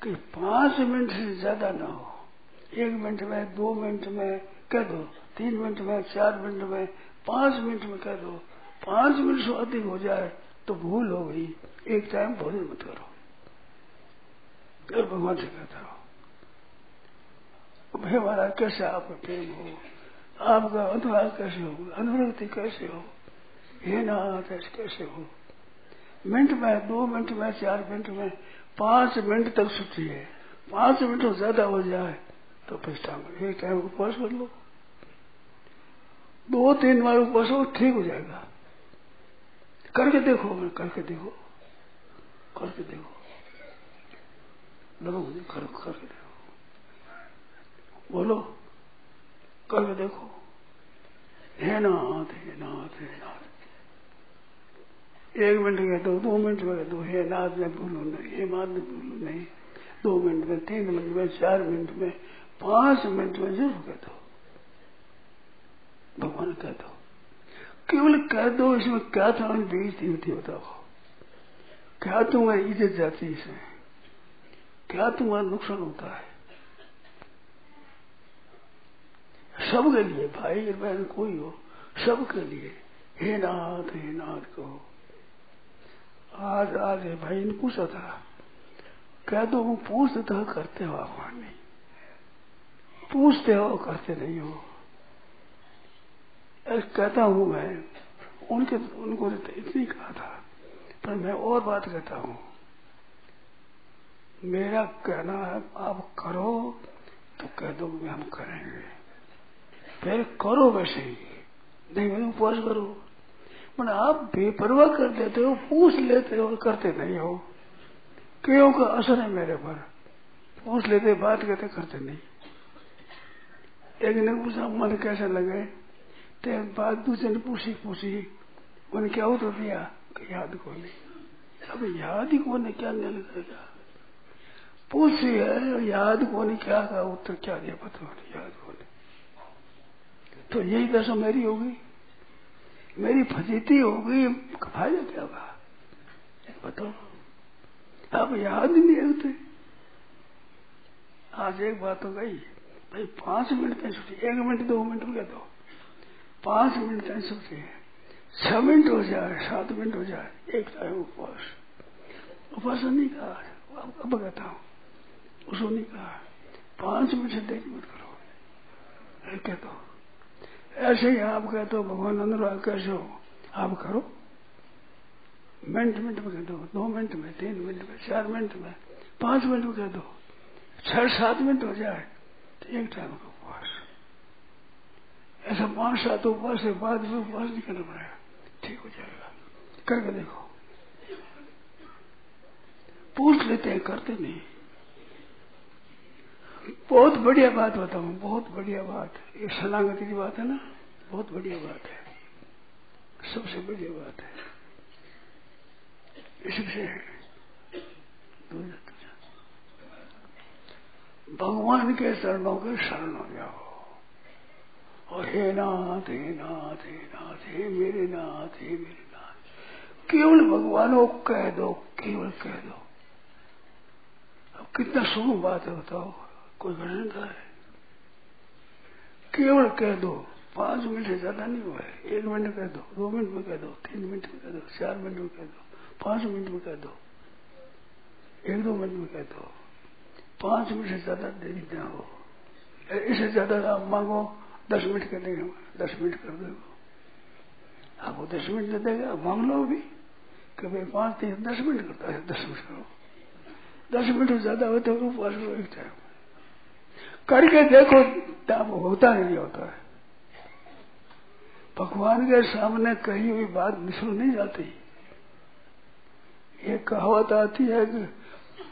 कि पाँच मिनट से ज़्यादा ना हो। एक मिनट में, दो मिनट में कह दो, तीन मिनट में, चार मिनट में, पाँच मिनट में कह दो। पाँच मिनट से अधिक हो जाए तो भूल हो गई। एक टाइम भोजन मत करो। फिर भगवान से कहता हो भाई महाराज कैसे आपका प्रेम हो? आपका अनुराग कैसे हो? अनुवृत्ति कैसे हो? हे नाथ कैसे हो? मिनट में, दो मिनट में, चार मिनट में, पाँच मिनट तक छुट्टी है। पाँच मिनट ज़्यादा हो जाए तो फिर टाइम एक टाइम उपवास कर लो। दो तीन बार उपवास हो, ठीक हो जाएगा। करके देखो, मैं करके देखो। करके देखो। करके देखो। बोलो, कल देखो। हे नाथ हे नाथ हे नाथ। एक मिनट कह दो दो मिनट में कह दो। हे नाथ, में भूलो नहीं, हे मात में भूलो नहीं। दो मिनट में, तीन मिनट में, चार मिनट में, पाँच मिनट में ज़रूर कह दो। भगवान कह दो। केवल कह दो, इसमें क्या था? बेइज्जती होती बताओ। क्या तुम्हारी इज़्ज़त जाती इसमें? क्या तुम्हारा नुकसान होता है? सबके लिए भाई बहन कोई हो, सबके लिए। हे नाथ हे नाथ कहो। आज आज भाई ने पूछा था कह दो, वो पूछते तो करते हो आप नहीं पूछते हो, करते नहीं हो। कहता हूँ मैं, उनके, उनको तो इतनी कहा था, पर मैं और बात कहता हूँ। मेरा कहना है, आप करो तो कह दो हम करेंगे। फिर करो वैसे ही। नहीं, मैं उपवास करो। मैंने आप बेपरवाह कर देते हो, पूछ लेते हो करते नहीं हो। क्यों का असर है मेरे पर? पूछ लेते, बात कहते करते नहीं। एक ने पूछा मन कैसे लगे? ते बात दूसरे ने पूछी पूछी। मैंने क्या उत्तर दिया? कि याद को नहीं अब याद ही को नहीं क्या नहीं लगेगा पूछी है, याद को नहीं क्या कहा? उत्तर क्या दिया? पता नहीं, याद को नहीं तो यही दशा मेरी होगी मेरी फजीती होगी फ़ायदा क्या होगा बताओ। अब याद ही नहीं होते आज एक बात हो गई। भाई, पाँच मिनट में छुट्टी एक मिनट, दो मिनट में दो पाँच मिनट में छुट्टी है छह मिनट हो जाए, सात मिनट हो जाए। एक टाइम उपवास। उपवास नहीं कहा। अब कहता हूँ। उसको नहीं कहा। पाँच मिनट से देख मत करो। कह दो ऐसे ही आप कहते हो भगवान अनुराग कैसे हो? आप करो। मिनट मिनट में कह दो। दो मिनट में, तीन मिनट में, चार मिनट में, पाँच मिनट में कह दो। छह, सात मिनट हो जाए तो एक टाइम का उपवास ऐसा पाँच, सात उपवास के बाद भी उपवास नहीं करना पड़ेगा। ठीक हो जाएगा। करके देखो। पूछ लेते हैं, करते नहीं। बहुत बढ़िया बात बताऊँ, बहुत बढ़िया बात। ये शरणागति की बात है ना? बहुत बढ़िया बात है। सबसे बढ़िया बात है। इससे भगवान के चरणों के शरण हो जाओ। और हे नाथ हे नाथ हे नाथ, हे मेरे नाथ, हे मेरे नाथ। केवल भगवान कह दो, केवल कह दो। अब कितना शुभ बात है बताओ। कोई घटना है? केवल कह दो, पाँच मिनट से ज़्यादा नहीं हुआ है। एक मिनट कह दो दो मिनट में कह दो, तीन मिनट में कह दो, चार मिनट में कह दो, पाँच मिनट में कह दो, एक दो मिनट में कह दो। पाँच मिनट से ज़्यादा देरी ना हो। इससे ज़्यादा आप मांगो, दस मिनट कर देंगे दस मिनट कर दो। आपको दस मिनट दे देगा, मांग लो भी कभी पाँच तीन, दस मिनट करता है, दस मिनट करो। दस मिनट ज़्यादा होते तो करो एक टाइम करके देखो, तब होता नहीं होता है। भगवान के सामने कही हुई बात निशुल नहीं जाती। ये कहावत आती है कि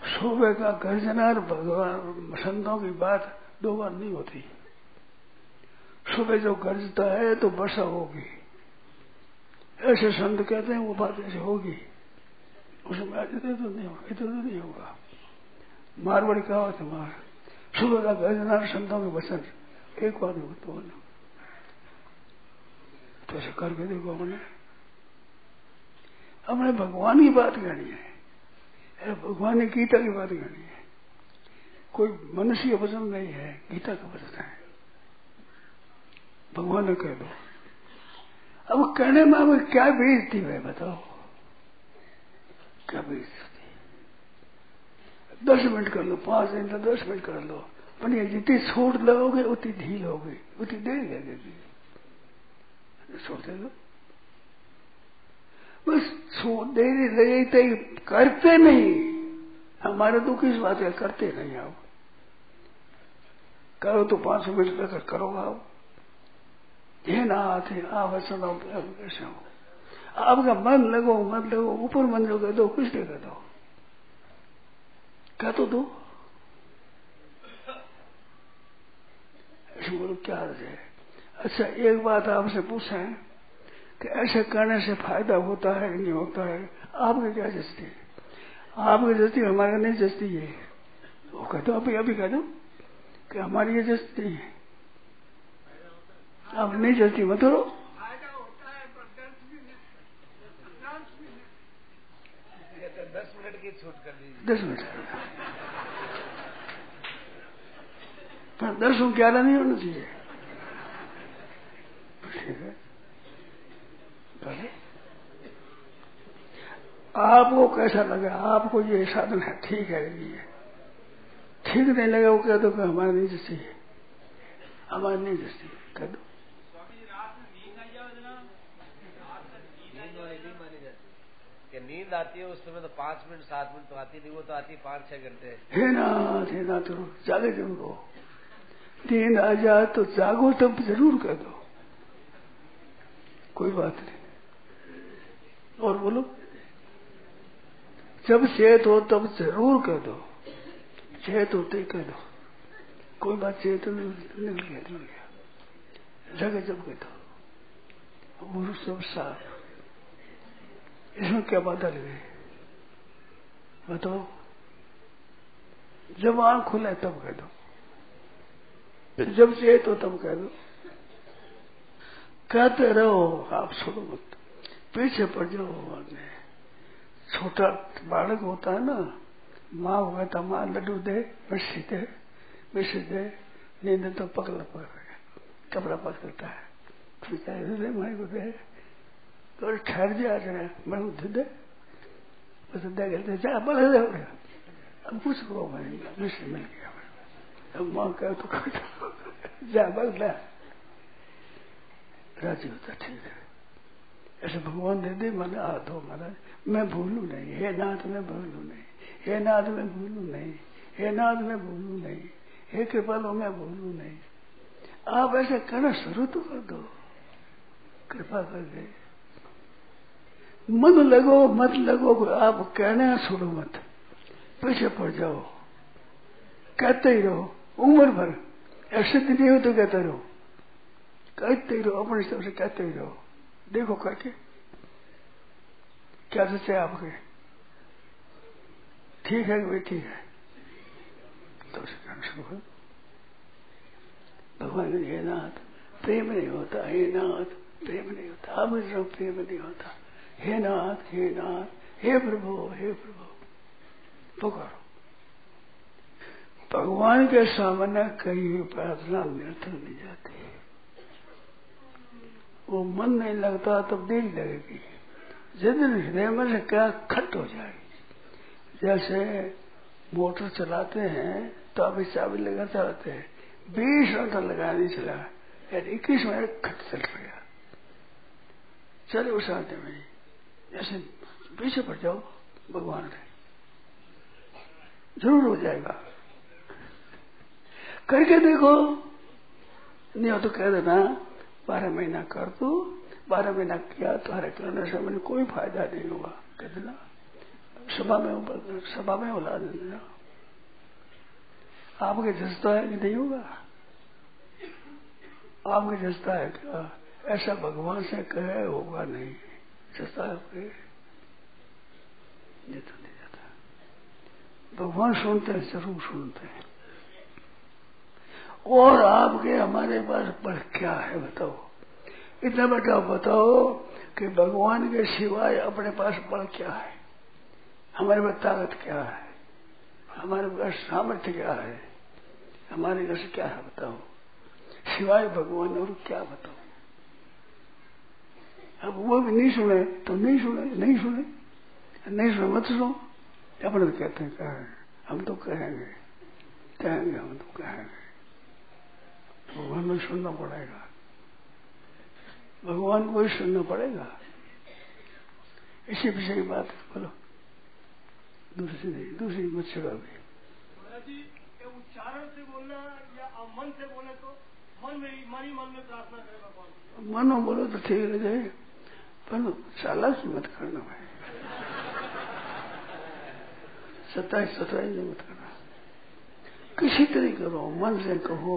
सुबह का गर्जना और भगवान, संतों की बात दो बार नहीं होती। सुबह जो गरजता है तो वर्षा होगी। ऐसे संत कहते हैं, वो बात ऐसे होगी। उसमें इधर तो नहीं होगा, इधर तो नहीं होगा। मारवाड़ी कहावत है, मार। सुबह का संतों के वचन एक बार नहीं तो तो ऐसे करके देखो हमने। हमने भगवान की बात कहनी है। भगवान ने गीता की बात कहनी है। कोई मनुष्य वचन नहीं है, गीता का वचन है। भगवान ने कह दो अब कहने में अब क्या बेइज्जती है, बताओ। क्या बेइज्जती दस मिनट कर लो, पाँच दिन तो दस मिनट कर लो। ये जितनी छोड़ लगोगे, उतनी ढील होगी, उतनी देर लगेगी छोड़ते लो बस छोड़ देरी लगे तो करते नहीं। हमारे तो किस बात है करते नहीं आप करो तो पाँच सौ मिनट लेकर करो आप ये ना आते वचन हो। आपका मन लगो मन लगो, ऊपर मन कह दो कुछ नहीं कर दो कह तो दो? बोलो क्या अर्थ है? अच्छा एक बात आपसे पूछें कि ऐसे करने से फ़ायदा होता है नहीं होता है? आपके क्या जस्ती है? आपकी जस्ती हमारे नहीं जस्ती है वो कह दो अभी अभी कह दो कि हमारी ये जस्ती है। आप नहीं जस्ती मत करो। दस मिनट। की छूट दस ग्यारह नहीं होना चाहिए। है आपको कैसा लगा? आपको ये साधन है ठीक है ये। ठीक नहीं लगा वो कह दो कि हमारे नहीं जैसी है। हमारे नहीं जैसी कह दो। नींद आती है उस समय तो पाँच मिनट सात मिनट तो आती नहीं वो तो आती पाँच छह घंटे। हे नाथ हे नाथ ज़रूर जागे ज़रूर हो नींद आ जाए तो जागो तब ज़रूर कह दो। कोई बात नहीं। और बोलो, जब चेत हो तब ज़रूर कह दो। चेत होते कह दो। कोई बात चेत निकल गया निकल गया जगह जब कह दो। गुरु सब साफ़ इसमें क्या बाधा लगे बताओ। जब आँख खुले तब कह दो। जब चेत तो तब कह दो। कहते रहो, आप छोड़ो मत। पीछे पड़ जाओ आगे छोटा बालक होता है ना, माँ को कहता माँ, लड्डू दे, मिर्ची दे मिर्ची दे, नींद तो पकड़ पकड़ कपड़ा पकड़ता है। दे माई को दे। तो ठहर जा रहे मैं उठ दे। बस दे गए जा बल अब कुछ करो भाई मिश्र मिल गया। माँ कह तो जा दे राज़ी होता ठीक है ऐसे भगवान दे दे मैंने आ दो महाराज मैं भूलू नहीं हे नाथ मैं भूलू नहीं हे नाथ मैं भूलू नहीं हे नाथ मैं भूलू नहीं हे कृपालो मैं भूलू नहीं आप ऐसे करना शुरू तो कर दो कृपा कर दे मन लगो मत लगो आप कहने छोड़ो मत पीछे पड़ जाओ कहते ही रहो उम्र भर। ऐसे तो नहीं हो तो कहते रहो। कहते रहो, अपने हिसाब से कहते ही रहो। देखो करके। क्या सच आपके? ठीक है कि ठीक है? तो भगवान हे नाथ, प्रेम नहीं होता, हे नाथ, प्रेम नहीं होता। अब प्रेम नहीं होता। हे नाथ हे नाथ, हे प्रभु हे प्रभु। पुकारो भगवान के सामने कई भी प्रार्थना निरर्थक नहीं जाती। वो मन नहीं लगता, तब देरी लगेगी। जिस दिन हृदय में से क्या खट हो जाएगी जैसे मोटर चलाते हैं तो अभी चाबी लगा चलाते हैं। बीस मिनट लगा नहीं चला, यार इक्कीस मिनट खट चल गया। चले उस आते में, जैसे पीछे पड़ जाओ, भगवान ज़रूर हो जाएगा। करके देखो। नहीं हो तो कह देना, बारह महीना कर दो बारह महीना किया, तुम्हारे करने से मैंने कोई फ़ायदा नहीं हुआ। कह देना, सभा में सभा में बुला देना। आपके जसता है कि नहीं होगा? आपके जसता है क्या? ऐसा भगवान से कहे होगा नहीं। जसता है आपके तो नहीं जाता। भगवान सुनते हैं, ज़रूर सुनते हैं। और आपके हमारे पास पर क्या है बताओ? इतना बेटा बताओ कि भगवान के सिवाय अपने पास बल क्या है? हमारे पास ताकत क्या है? हमारे पास सामर्थ्य क्या है? हमारे घर से क्या है बताओ? सिवाय भगवान और क्या बताओ? अब वो भी नहीं सुने तो नहीं सुने नहीं सुने नहीं सुने, मत सुनो। अपने कहते हैं क्या है हम तो कहेंगे कहेंगे, हम तो कहेंगे। भगवान में सुनना पड़ेगा। भगवान को ही सुनना पड़ेगा। इसी विषय की बात है बोलो। दूसरी नहीं दूसरी मत छुड़ा भी। महाराज जी ये उच्चारण से बोलना या मन से बोले तो मन में मन ही मन में प्रार्थना करे भगवान मन में बोलो तो ठीक रह जाए। पर चालाकी मत करना भाई। सत्ताईस सत्ताईस मत करना। किसी तरह करो मन से कहो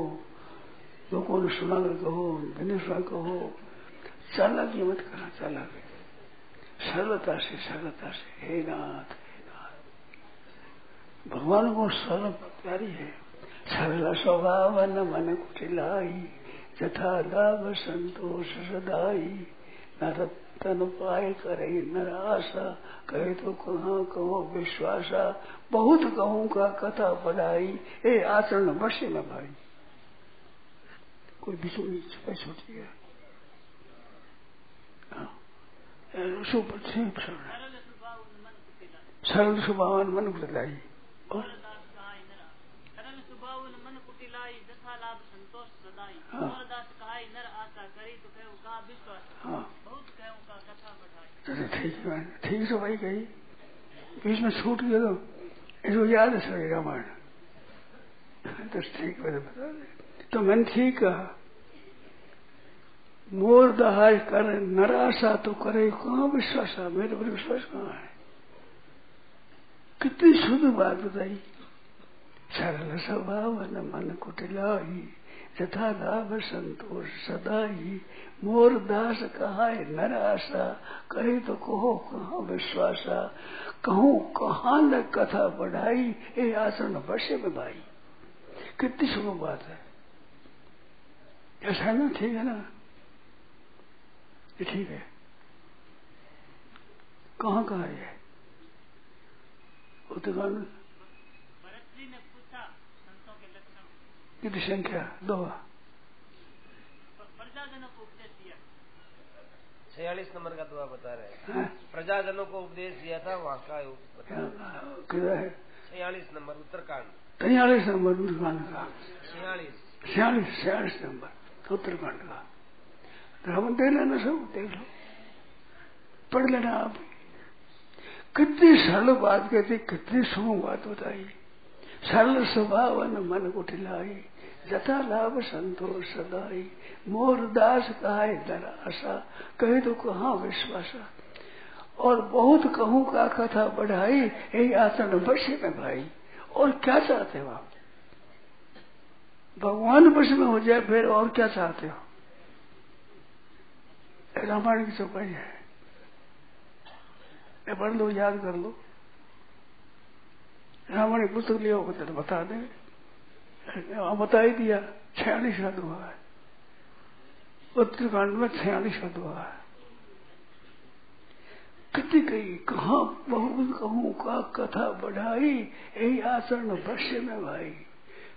लोगों ने सुना कहो सुना कहो, चालाकी मत करना चालाकी। सरलता से सरलता से, हे नाथ हे नाथ। भगवान को सरल प्यारी है। सरल स्वभाव न मन कुटिलाई जथा लाभ संतोष सदाई। न तन पाए करे न आशा कहे तो कहा कहो विश्वासा। बहुत कहूँ का कथा पढ़ाई ए आचरण बसे न भाई। कोई बीच में छुपे छूटी है। सरल स्वभाव मन कुटिलाई। और? हाँ। हाँ। ठीक है ठीक से भाई कही। बीच में छूट गया तो इसको याद है सर रामायण तो ठीक मैंने बता दे। तो मैंने ठीक कहा। मोर दहाय कर, नराशा तो करे, कहाँ विश्वास है? मेरे पर विश्वास कहाँ है? कितनी शुद्ध बात बताई। सरल स्वभाव न मन कुटिलाई, यथा लाभ संतोष सदाई। मोर दास कहा नर आशा कहे तो कहो कहाँ विश्वासा। कहूँ कहाँ न कथा बढ़ाई, ये आसन वर्षे में भाई। कितनी शुभ बात है। ऐसा है ना ठीक है ना ये ठीक है कहाँ कहाँ है उत्तराखंड ने पूछा संतों के लक्षण कितनी संख्या? दो। छियालीस नंबर का दुआ बता रहे हैं? प्रजाजनों को उपदेश दिया था वहाँ का है छियालीस नंबर उत्तरकांड। छियालीस नंबर उत्तराखंड का। छियालीस। छियालीस छियालीस नंबर। उत्तराखंड का हम देख लेना सब देख लो। पढ़ लेना आप। कितनी सरल बात कहती, कितनी सुनो बात बताई। सरल स्वभाव मन को ठिलाई जथा लाभ संतोष सदाई। मोर दास कहाय दर आशा, कहे तो कहाँ विश्वासा। और बहुत कहूँ का कथा बढ़ाई, यही आसन बसे में भाई। और क्या चाहते हो आप? भगवान बस में हो जाए, फिर और क्या चाहते हो? रामायण की चौपाई है। पढ़ लो, याद कर लो। रामायण की पुस्तक लिया होगा तो बता दें। बता ही दिया, छियालीस का हुआ है। उत्तरकांड में छियालीस का हुआ है। कितनी कही, कहा, बहुत कहूँ का कथा बढ़ाई, यही आचरण भक्ष्य में भाई।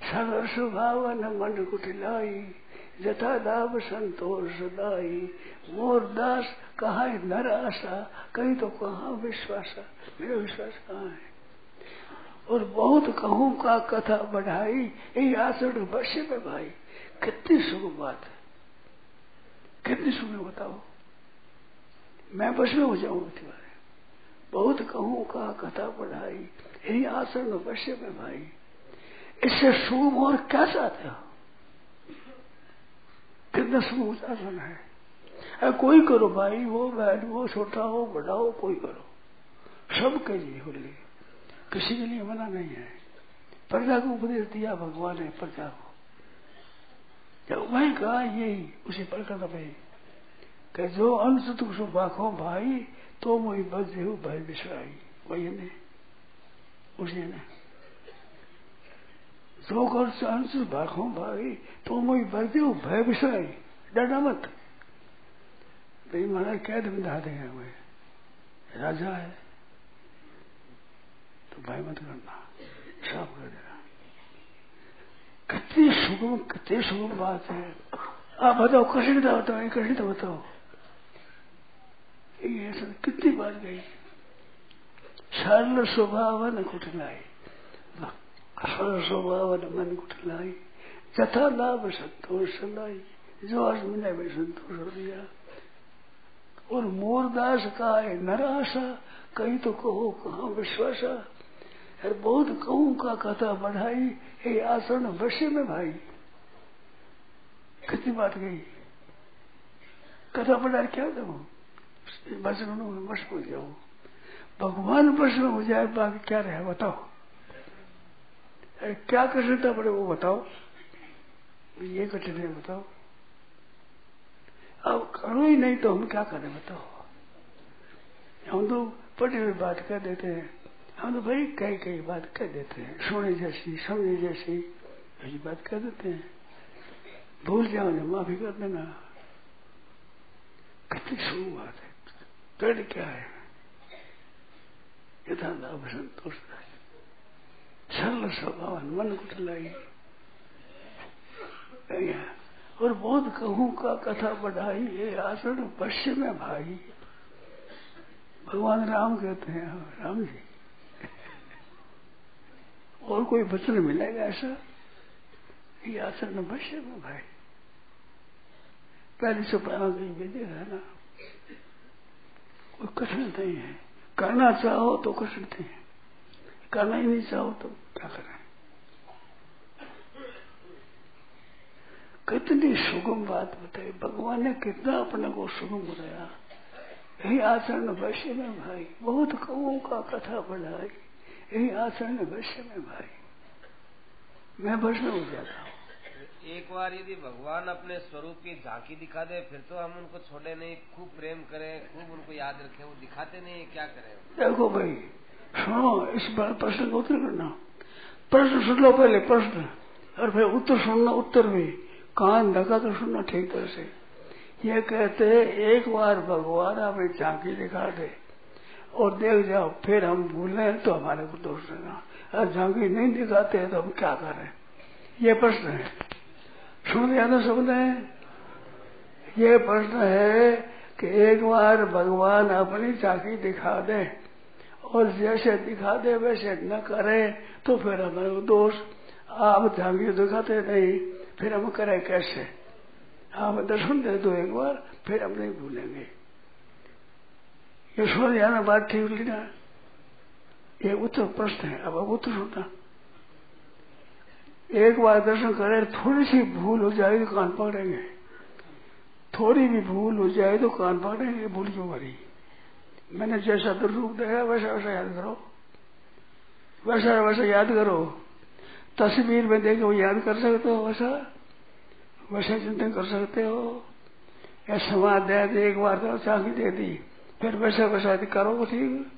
सरल भावन मन कुटिलाई जथा लाभ संतोष दाई। मोर दास कहा नर आशा कहीं तो कहा विश्वास? मेरा विश्वास कहाँ है? और बहुत कहूँ का कथा बढ़ाई, यही आचरण भक्ष्य में भाई। कितनी शुभ बात है। कितनी शुभ बताओ। मैं बस में हो जाऊँगा बहुत कहूँ का कथा बढ़ाई, यही आसन वश्य में भाई। इससे शुभ और क्या चाहते हो कितना शुभ आसन है? अरे कोई करो भाई, वो बैठ वो छोटा हो बड़ा हो कोई करो। सबके लिए हो लिए किसी के लिए मना नहीं है। प्रजा को उपदेश दिया, भगवान ने प्रजा को। जब वही कहा, यही, उसी प्रकार भाई कि जो अंश तुम सु बाखो भाई तो मोई बस हो भाई विश्वाई वही ने उसी ने जो कर से अंश बाखो भाई तो मोई बस हो भय विश्वाई डरना मत भाई महाराज कैद में धा देंगे हमें राजा है तो भय मत करना साफ़ कर देना कितनी सुगम कितनी सुगम बात है आप बताओ कठिनता बताओ ये कठिनता बताओ ये कितनी बात गई सरल स्वभाव न कुटलाई स्वभाव मन कुटलाई जथा लाभ संतोष लाई जो आज मैंने भी संतोष हो दिया और मोरदास का है नराशा कहीं तो कहो कहा विश्वासा अरे बहुत कहूँ का कथा बढ़ाई हे आसन वश्य में भाई कितनी बात गई कथा बढ़ा क्या दो वचन में वश हो जाओ भगवान वश में हो जाए बाकी क्या रहे बताओ क्या कठिनता पड़े वो बताओ। ये कठिन है, बताओ। अब करो ही नहीं तो हम क्या करें, बताओ। हम तो पटी हुई बात कर देते हैं। हम तो भाई कई कई बात कर देते हैं। सोने जैसी समझे जैसी ऐसी बात कर देते हैं। भूल जाओ ना, माफ़ी कर देना। कितनी शुरू बात है पेड़ क्या है। यथा लाभ संतोष सरल स्वभाव मन कुटलाई और बहुत कहूँ का कथा बढ़ाई, ये आसन पश्चिम में भाई। भगवान राम कहते हैं राम जी। और कोई वचन मिलेगा ऐसा? ये आसन पश्चिम में भाई। पहले से पहला कहीं भी देखा है ना? कोई कठिन नहीं है। करना चाहो तो कठिन नहीं है। करना ही नहीं चाहो तो क्या करें? कितनी सुगम बात बताई। भगवान ने कितना अपने को सुगम बताया यही आचरण वैश्य में भाई। बहुत कौओं का कथा बढ़ाई यही आचरण वैश्य में भाई। मैं वैष्णव हो जाता हूँ एक बार यदि भगवान अपने स्वरूप की झांकी दिखा दे फिर तो हम उनको छोड़े नहीं। खूब प्रेम करें खूब उनको याद रखें वो दिखाते नहीं क्या करें? देखो भाई सुनो इस बार प्रश्न का उत्तर करना। प्रश्न सुन लो पहले, प्रश्न। और फिर उत्तर सुनना, उत्तर भी। कान ढका कर सुनना ठीक तरह से। ये कहते हैं, एक बार भगवान हमें झांकी दिखा दे और देख जाओ, फिर हम भूले तो हमारे को दोष देना। अगर झांकी नहीं दिखाते हैं तो हम क्या करें? ये प्रश्न है। सुन दिया ना सबने ये प्रश्न है कि एक बार भगवान अपनी झांकी दिखा दे। और जैसे दिखा दे, वैसे न करे तो फिर हमारे दोष। आप झांकी दिखाते नहीं, फिर हम करें कैसे? आप दर्शन दे दो एक बार, फिर हम नहीं भूलेंगे। ये सुन जाना बात ठीक ली ना? ये उत्तर प्रश्न है, अब अब उत्तर सुनना। एक बार दर्शन करे, थोड़ी सी भूल हो जाए तो कान पकड़ेंगे। थोड़ी भी भूल हो जाए तो कान पकड़ेंगे, भूल क्यों करी मैंने जैसा रूप देखा, वैसा वैसा याद करो। वैसा वैसा याद करो। तस्वीर में देखे वो याद कर सकते हो, वैसा। वैसा चिंतन कर सकते हो। या समाज दे दे एक बार तो चाकी दे दी, फिर वैसा वैसा करो ठीक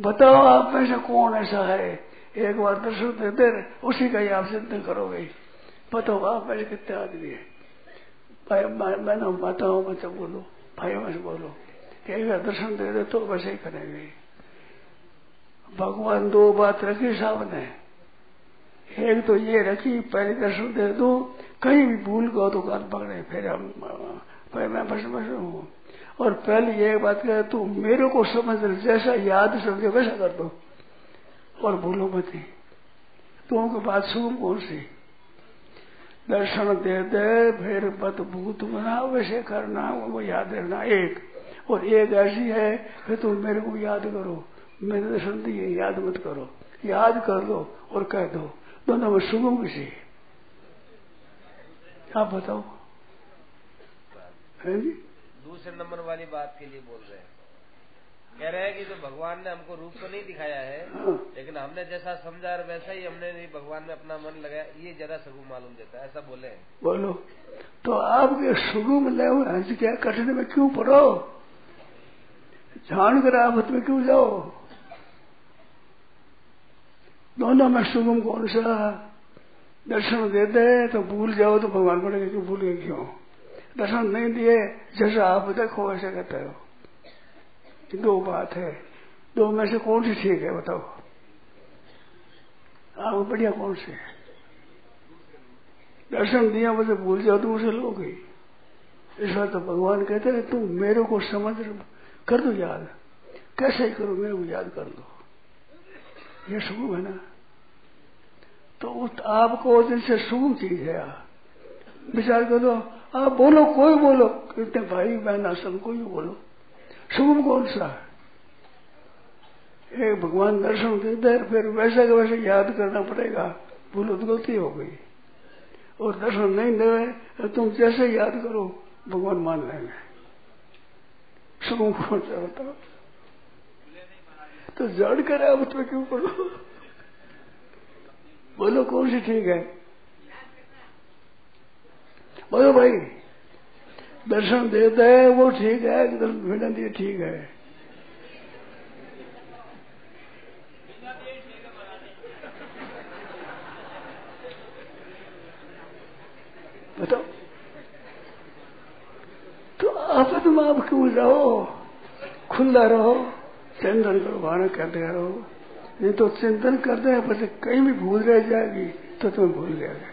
बताओ आप में से कौन ऐसा है? एक बार दर्शन देते उसी का ही आप चिंतन करोगे। बताओ आप में कितने आदमी है? भाई मैंने बताओ मैं तो बोलो। भाई, में बोलो। बार दर्शन दे दे तो वैसे ही करेंगे। भगवान दो बात रखी सामने। एक तो ये रखी, पहले दर्शन दे दो, कहीं भी भूल गो तो कान पकड़े, फिर हम, फिर मैं बस हूँ। और पहले ये बात कह, तू मेरे को समझ, जैसा याद समझे, वैसा कर दो। और भूलो मत ही। तुमको बात सुन कौन सी? दर्शन दे दे, फिर बत भूत बना वैसे करना, वो याद रखना। एक और एक ऐसी है कि तुम मेरे को याद करो। मेरे दर्शन दिए याद मत करो। याद कर दो और कह दो दोनों में सुगम किसी? आप बताओ। है जी? दूसरे नंबर वाली बात के लिए बोल रहे हैं। कह रहे हैं कि जो भगवान ने हमको रूप तो नहीं दिखाया है हाँ। लेकिन हमने जैसा समझा वैसा ही हमने नहीं भगवान में अपना मन लगाया ये ज़्यादा सगु मालूम देता है ऐसा बोले बोलो तो आपके सुगम ले हंस क्या कठिन में क्यों पड़ो? जान कर आफत में क्यों जाओ? दोनों में सुगम कौन सा दर्शन दे दे तो भूल जाओ तो भगवान पड़ेगा क्यों भूल गए, क्यों? दर्शन नहीं दिए, जैसा आप देखो, वैसे कहते हो। दो बात है। दो में से कौन सी ठीक है, बताओ? आप बढ़िया कौन से दर्शन दिया मुझे भूल जाओ तो उसे लोग। ही इस बार तो भगवान कहते हैं, तुम मेरे को समझ कर दो याद। कैसे ही करो? मेरे को याद कर दो। ये सुगम है ना? तो उस आपको उस दिन से शुभ चीज़ है। विचार कर दो, आप बोलो, कोई बोलो। कितने भाई, बहना सबको ही बोलो। शुभ कौन सा एक भगवान दर्शन के देते फिर वैसे के वैसे याद करना पड़ेगा। भूलो गलती हो गई। और दर्शन नहीं देवे तो तुम जैसे याद करो, भगवान मान लेंगे। कौन सा बताओ तो जड़ करे अब तो क्यों करो? बोलो, कौन सी ठीक है? बोलो भाई, दर्शन देता है वो ठीक है विनती ठीक है। बताओ। तो आपद में आप क्यों रहो खुला रहो चिंतन करो भावना करते रहो। नहीं तो चिंतन करते हैं पर कहीं भी भूल रह जाएगी तो तुम्हें भूल जाएगा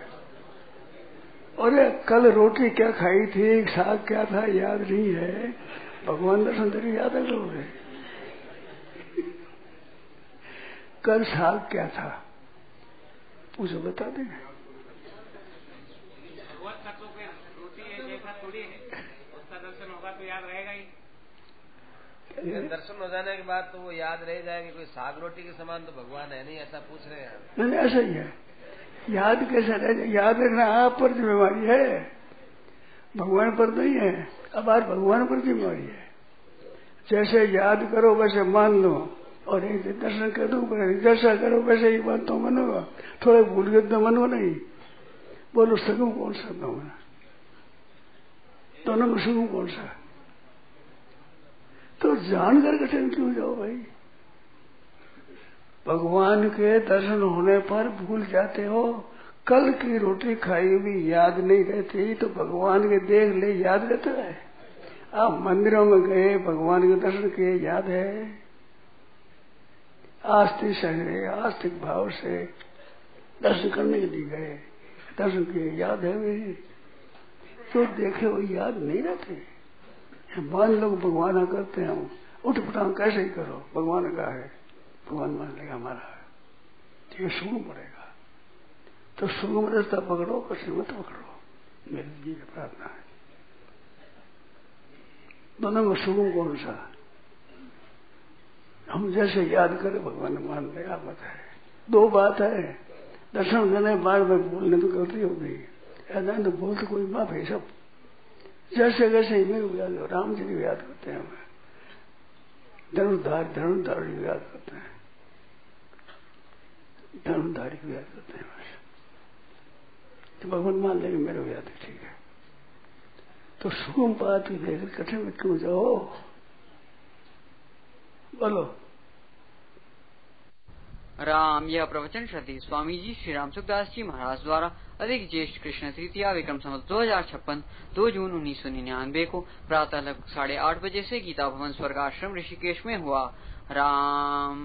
अरे कल रोटी क्या खाई थी? साग क्या था? याद नहीं है। भगवान दर्शन तेरी याद लोगे कल साग क्या था? उसे बता देंगे। दर्शन हो जाने के बाद तो वो याद रह जाएँगे कोई साग रोटी के समान तो भगवान है नहीं ऐसा पूछ रहे हैं नहीं ऐसा ही है। याद कैसे रह जाए? याद रखना आप पर जिम्मेवारी है। भगवान पर नहीं है। अब आज भगवान पर जिम्मेवारी है। जैसे याद करो वैसे मान लो। और एक दर्शन कर दो जैसा करो वैसे ही बात तो मनो। थोड़े भूल गए तो मनो नहीं। बोलो सगुम कौन सा दोनों में कौन सा तो जानकर कठिन क्यों जाओ भाई? भगवान के दर्शन होने पर भूल जाते हो। कल की रोटी खाई हुई याद नहीं रहती तो भगवान के देख ले, याद रहता है। आप मंदिरों में गए, भगवान के दर्शन किए, याद है। आस्तिक शरीर आस्तिक भाव से दर्शन करने के लिए गए। दर्शन किए, याद है। वे जो देखे वो याद नहीं रहते। मान लोग भगवान करते हैं। हम उठ पटांग कैसे ही करो। भगवान का है। भगवान मान लेगा हमारा है। ठीक है सुगम पड़ेगा। तो सुगम रास्ता पकड़ो, कष्ट मत पकड़ो। मेरी जी की प्रार्थना है। दोनों में सुगम कौन सा? हम जैसे याद करें, भगवान मान लेगा मत है दो बात है। दर्शन देने बार में बोलने तो गलती होगी। ऐसा तो बोल तो कोई बात है सब जैसे जैसे ही मेरे याद राम जी को याद करते हैं हमें। धनुर्धार धनुर्धार को याद करते हैं। धर्मधारी को याद करते हैं बस तो भगवान मान लेंगे मेरे को याद है, ठीक है। तो सुगम बात देख कठिन में क्यों जाओ? बोलो। राम, यह प्रवचन श्रद्धि स्वामी जी श्री राम सुखदास जी महाराज द्वारा अधिक ज्येष्ठ कृष्ण तृतीया विक्रम संवत दो हज़ार छप्पन, दो जून उन्नीस सौ निन्यानवे को प्रातः साढ़े आठ बजे से गीता भवन स्वर्ग आश्रम ऋषिकेश में हुआ। राम।